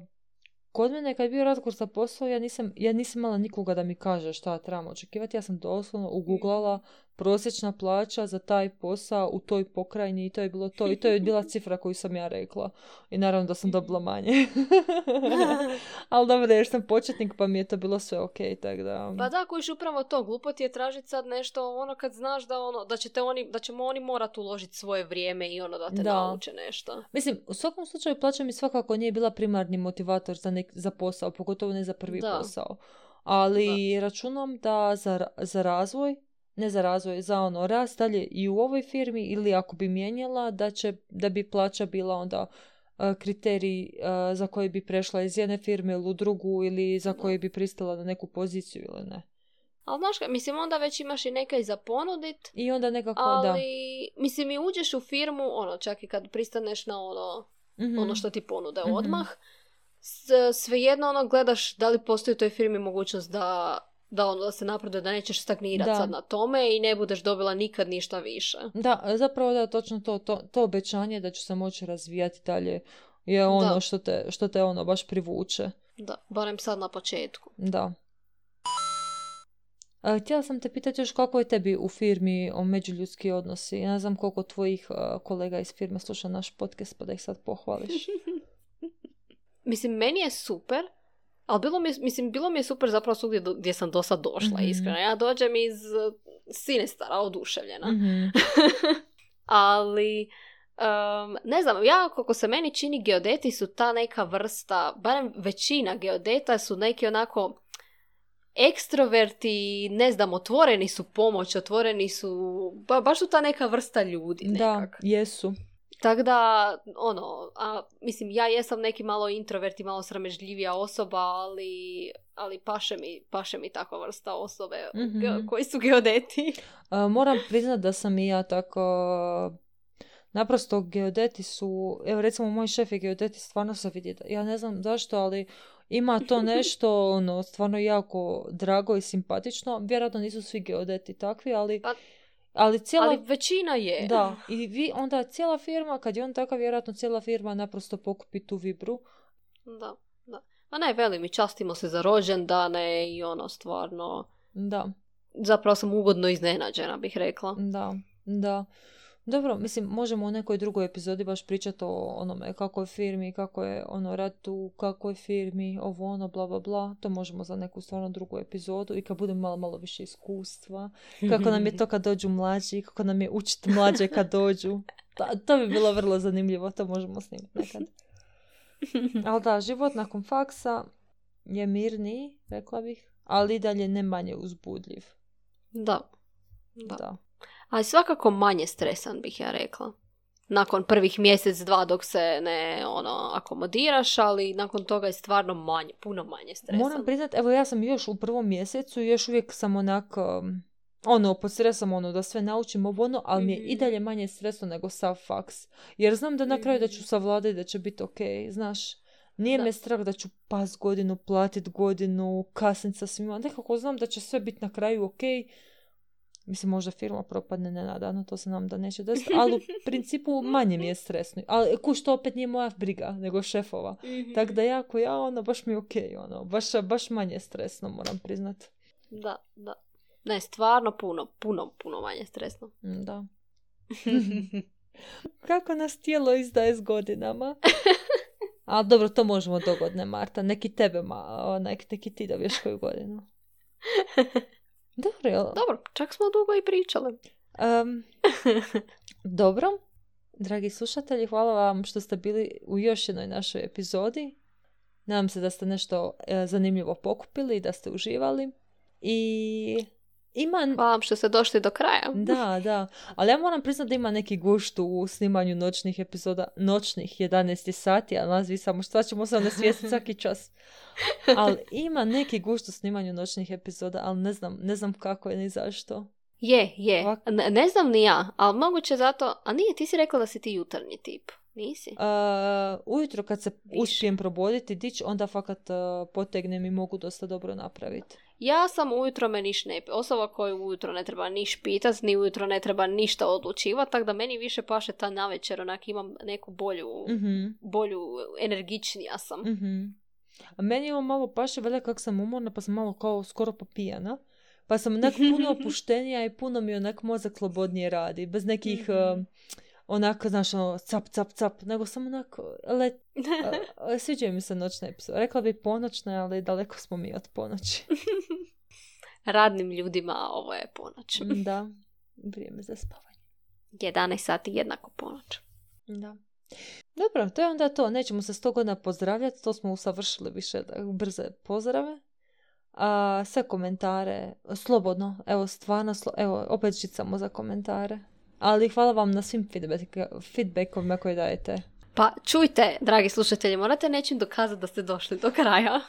kod mene kad je bio razgovor za posao, ja nisam, ja nisam imala nikoga da mi kaže šta trebam očekivati. Ja sam doslovno uguglala prosječna plaća za taj posao u toj pokrajini i to je bilo to. I to je bila cifra koju sam ja rekla. I naravno da sam dobila manje. Ali dobro, jer sam početnik pa mi je to bilo sve ok, tako da... Pa da, kojiš upravo to, glupo ti je tražiti sad nešto, ono kad znaš da ono, da ćete oni, da ćemo oni morati uložiti svoje vrijeme i ono da te Da. nauče nešto. Mislim, u svakom slučaju plaća mi svakako nije bila primarni motivator za, nek, za posao, pogotovo ne za prvi Da. posao. Ali računam da za, za razvoj, ne za razvoj, za ono rast dalje i u ovoj firmi ili ako bi mijenjala, da, će, da bi plaća bila onda e, kriterij e, za koji bi prešla iz jedne firme ili u drugu ili za koji bi pristala na neku poziciju ili ne. Ali znaš, ka- mislim, onda već imaš i neka za ponudit, I onda nekako ali, da. mislim, i uđeš u firmu, ono, čak i kad pristaneš na ono, Mhm. ono što ti ponude Mhm. odmah, s- svejedno ono gledaš da li postoji u toj firmi mogućnost da, da, ono, da se napreduje, da nećeš stagnirati sad na tome i ne budeš dobila nikad ništa više. Da, zapravo da, točno to, to, to obećanje da ću se moći razvijati dalje je ono Da. što te, što te ono baš privuče. Da, barem sad na početku. Da. A, htjela sam te pitati još kako je tebi u firmi o međuljudski odnosi. Ja ne znam koliko tvojih a, kolega iz firme sluša naš podcast pa da ih sad pohvališ. Mislim, meni je super, ali bilo mi mislim, bilo mi je super zapravo svugdje do- gdje sam do sad došla, Mhm. iskreno. Ja dođem iz uh, Sinestara, oduševljena. Mhm. Ali, um, ne znam, ja koliko se meni čini geodeti su ta neka vrsta, barem većina geodeta su neki onako ekstroverti, ne znam, otvoreni su pomoć, otvoreni su, ba, baš su ta neka vrsta ljudi Da, nekak. jesu. Tako da, ono, a, mislim, ja jesam neki malo introvert i malo sramežljivija osoba, ali, ali paše, mi, paše mi takva vrsta osobe Mhm. ge- koji su geodeti. A, moram priznat da sam i ja tako... Naprosto geodeti su, evo recimo moj šef je geodet i stvarno se vidi, ja ne znam zašto, ali ima to nešto ono, stvarno jako drago i simpatično. Vjerojatno nisu svi geodeti takvi, ali, Pa- ali cijela... Ali većina je. Da, i vi, onda cijela firma, kad je on takav, vjerojatno cijela firma naprosto pokupi tu vibru. Da, da. Ma ne, veli mi, častimo se za rođendane i ono, stvarno, Da, zapravo sam ugodno iznenađena, bih rekla. da, da. Dobro, mislim, možemo u nekoj drugoj epizodi baš pričati o onome kako je firmi, kako je ono rad u kakvoj firmi, ovo ono, bla bla bla. To možemo za neku stvarno drugu epizodu i kad budemo malo, malo više iskustva. Kako nam je to kad dođu mlađi, kako nam je učiti mlađe kad dođu. To, to bi bilo vrlo zanimljivo, to možemo snimiti nekad. Ali da, život nakon faksa je mirniji, rekla bih, ali i dalje ne manje uzbudljiv. Da. Da. Da. Ali svakako manje stresan, bih ja rekla. Nakon prvih mjesec, dva dok se ne ono, akomodiraš, ali nakon toga je stvarno manje, puno manje stresan. Moram priznat, evo ja sam još u prvom mjesecu i još uvijek sam onak, um, ono, pod stresom, ono, da sve naučim ovo ono, ali mi je i Mhm. dalje manje stresno nego sav faks. Jer znam da na kraju da ću Mhm. savladati, da će biti ok, znaš. Nije Da. me strah da ću pas godinu, platit godinu, kasnit sa svima. Nekako znam da će sve biti na kraju ok. Mislim, možda firma propadne nenadano, to se nam da neće desiti, ali u principu manje mi je stresno. Ali kuš to opet nije moja briga, nego šefova. Mhm. Tako da jako ja, ono, baš mi je ok, ono, baš, baš manje stresno, moram priznat. Da, da. Ne, stvarno puno, puno, puno manje stresno. Mm, Da. Kako nas tijelo izdaje s godinama? A dobro, to možemo dogodne, Marta. Neki tebe, ma, o, nek, neki ti dobiješ koju godinu. Dobro, jel? Dobro, čak smo dugo i pričali. Em, dobro. Dragi slušatelji, hvala vam što ste bili u još jednoj našoj epizodi. Nadam se da ste nešto e, zanimljivo pokupili i da ste uživali. I ima... Hvala vam što ste došli do kraja. Da, da. Ali ja moram priznati da ima neki gušt u snimanju noćnih epizoda, noćnih 11 sati, a nas vi samo šta ćemo se onda svijesti svaki čas. Ali ima neki gušt u snimanju noćnih epizoda, ali ne znam, ne znam kako je ni zašto. Je, je. Ovak- Ne, ne znam ni ja, ali moguće zato... A nije, ti si rekla da si ti jutarnji tip. Nisi? Uh, ujutro kad se Više. uspijem proboditi dić, onda fakat uh, potegnem i mogu dosta dobro napraviti. Ja sam ujutro me niš ne... Osoba koju ujutro ne treba niš pitat, ni ujutro ne treba ništa odlučivati, tako da meni više paše ta navečer, onak imam neku bolju, Mhm, bolju, energičnija sam. mhm. A meni je ovo malo paše, velja kak sam umorna, pa sam malo kao skoro popijana. Pa sam onak puno opuštenija i puno mi onak mozak slobodnije radi. Bez nekih Mhm. uh, onak, znaš, ono, cap, cap, cap. Nego sam onak, let, sviđaju mi se noćne epizode. Rekla bi ponoćne, ali daleko smo mi od ponoći. Radnim ljudima ovo je ponoć. da, vrijeme za spavanje. 11 sati jednako ponoć. Da. Dobro, to je onda to. Nećemo se sto godina pozdravljati, to smo usavršili više da, brze pozdrave. A, sve komentare, slobodno, evo stvarno, slo- evo opet žicamo za komentare. Ali hvala vam na svim feedback- feedbackovima koje dajete. Pa čujte, dragi slušatelji, morate nečim dokazati da ste došli do kraja.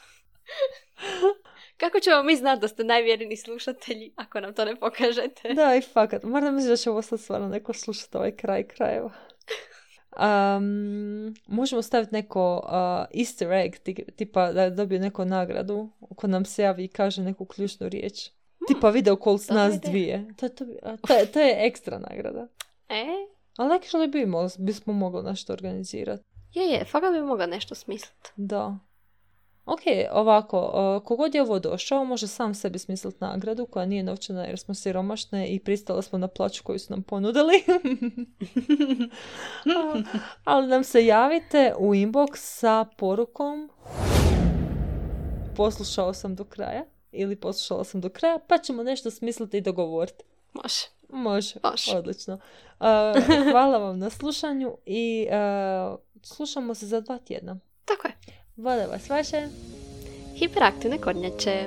Kako ćemo mi znati da ste najvjerniji slušatelji ako nam to ne pokažete? Da, i fakat, moram misli da će ovo sad stvarno neko slušati ovaj kraj krajeva. Um, možemo staviti neko uh, easter egg, ti- tipa da dobije neku nagradu, ko nam se javi i kaže neku ključnu riječ. Tipa video call s nas dvije. To, to, to, je- to je ekstra nagrada. E? Ali actually bi mo- bismo mogli nešto organizirati. Je, je, fakat bi mogla nešto smisliti. Da. Ok, ovako, kogod je ovo došao može sam sebi smisliti nagradu koja nije novčana jer smo siromašne i pristala smo na plaću koju su nam ponudili. Ali nam se javite u inbox sa porukom poslušao sam do kraja ili poslušala sam do kraja pa ćemo nešto smisliti i dogovoriti. Može. Može, Može. odlično. Uh, hvala vam na slušanju i uh, slušamo se za dva tjedna. Tako je. Vole vas vaše. Hiperaktivne kornjače.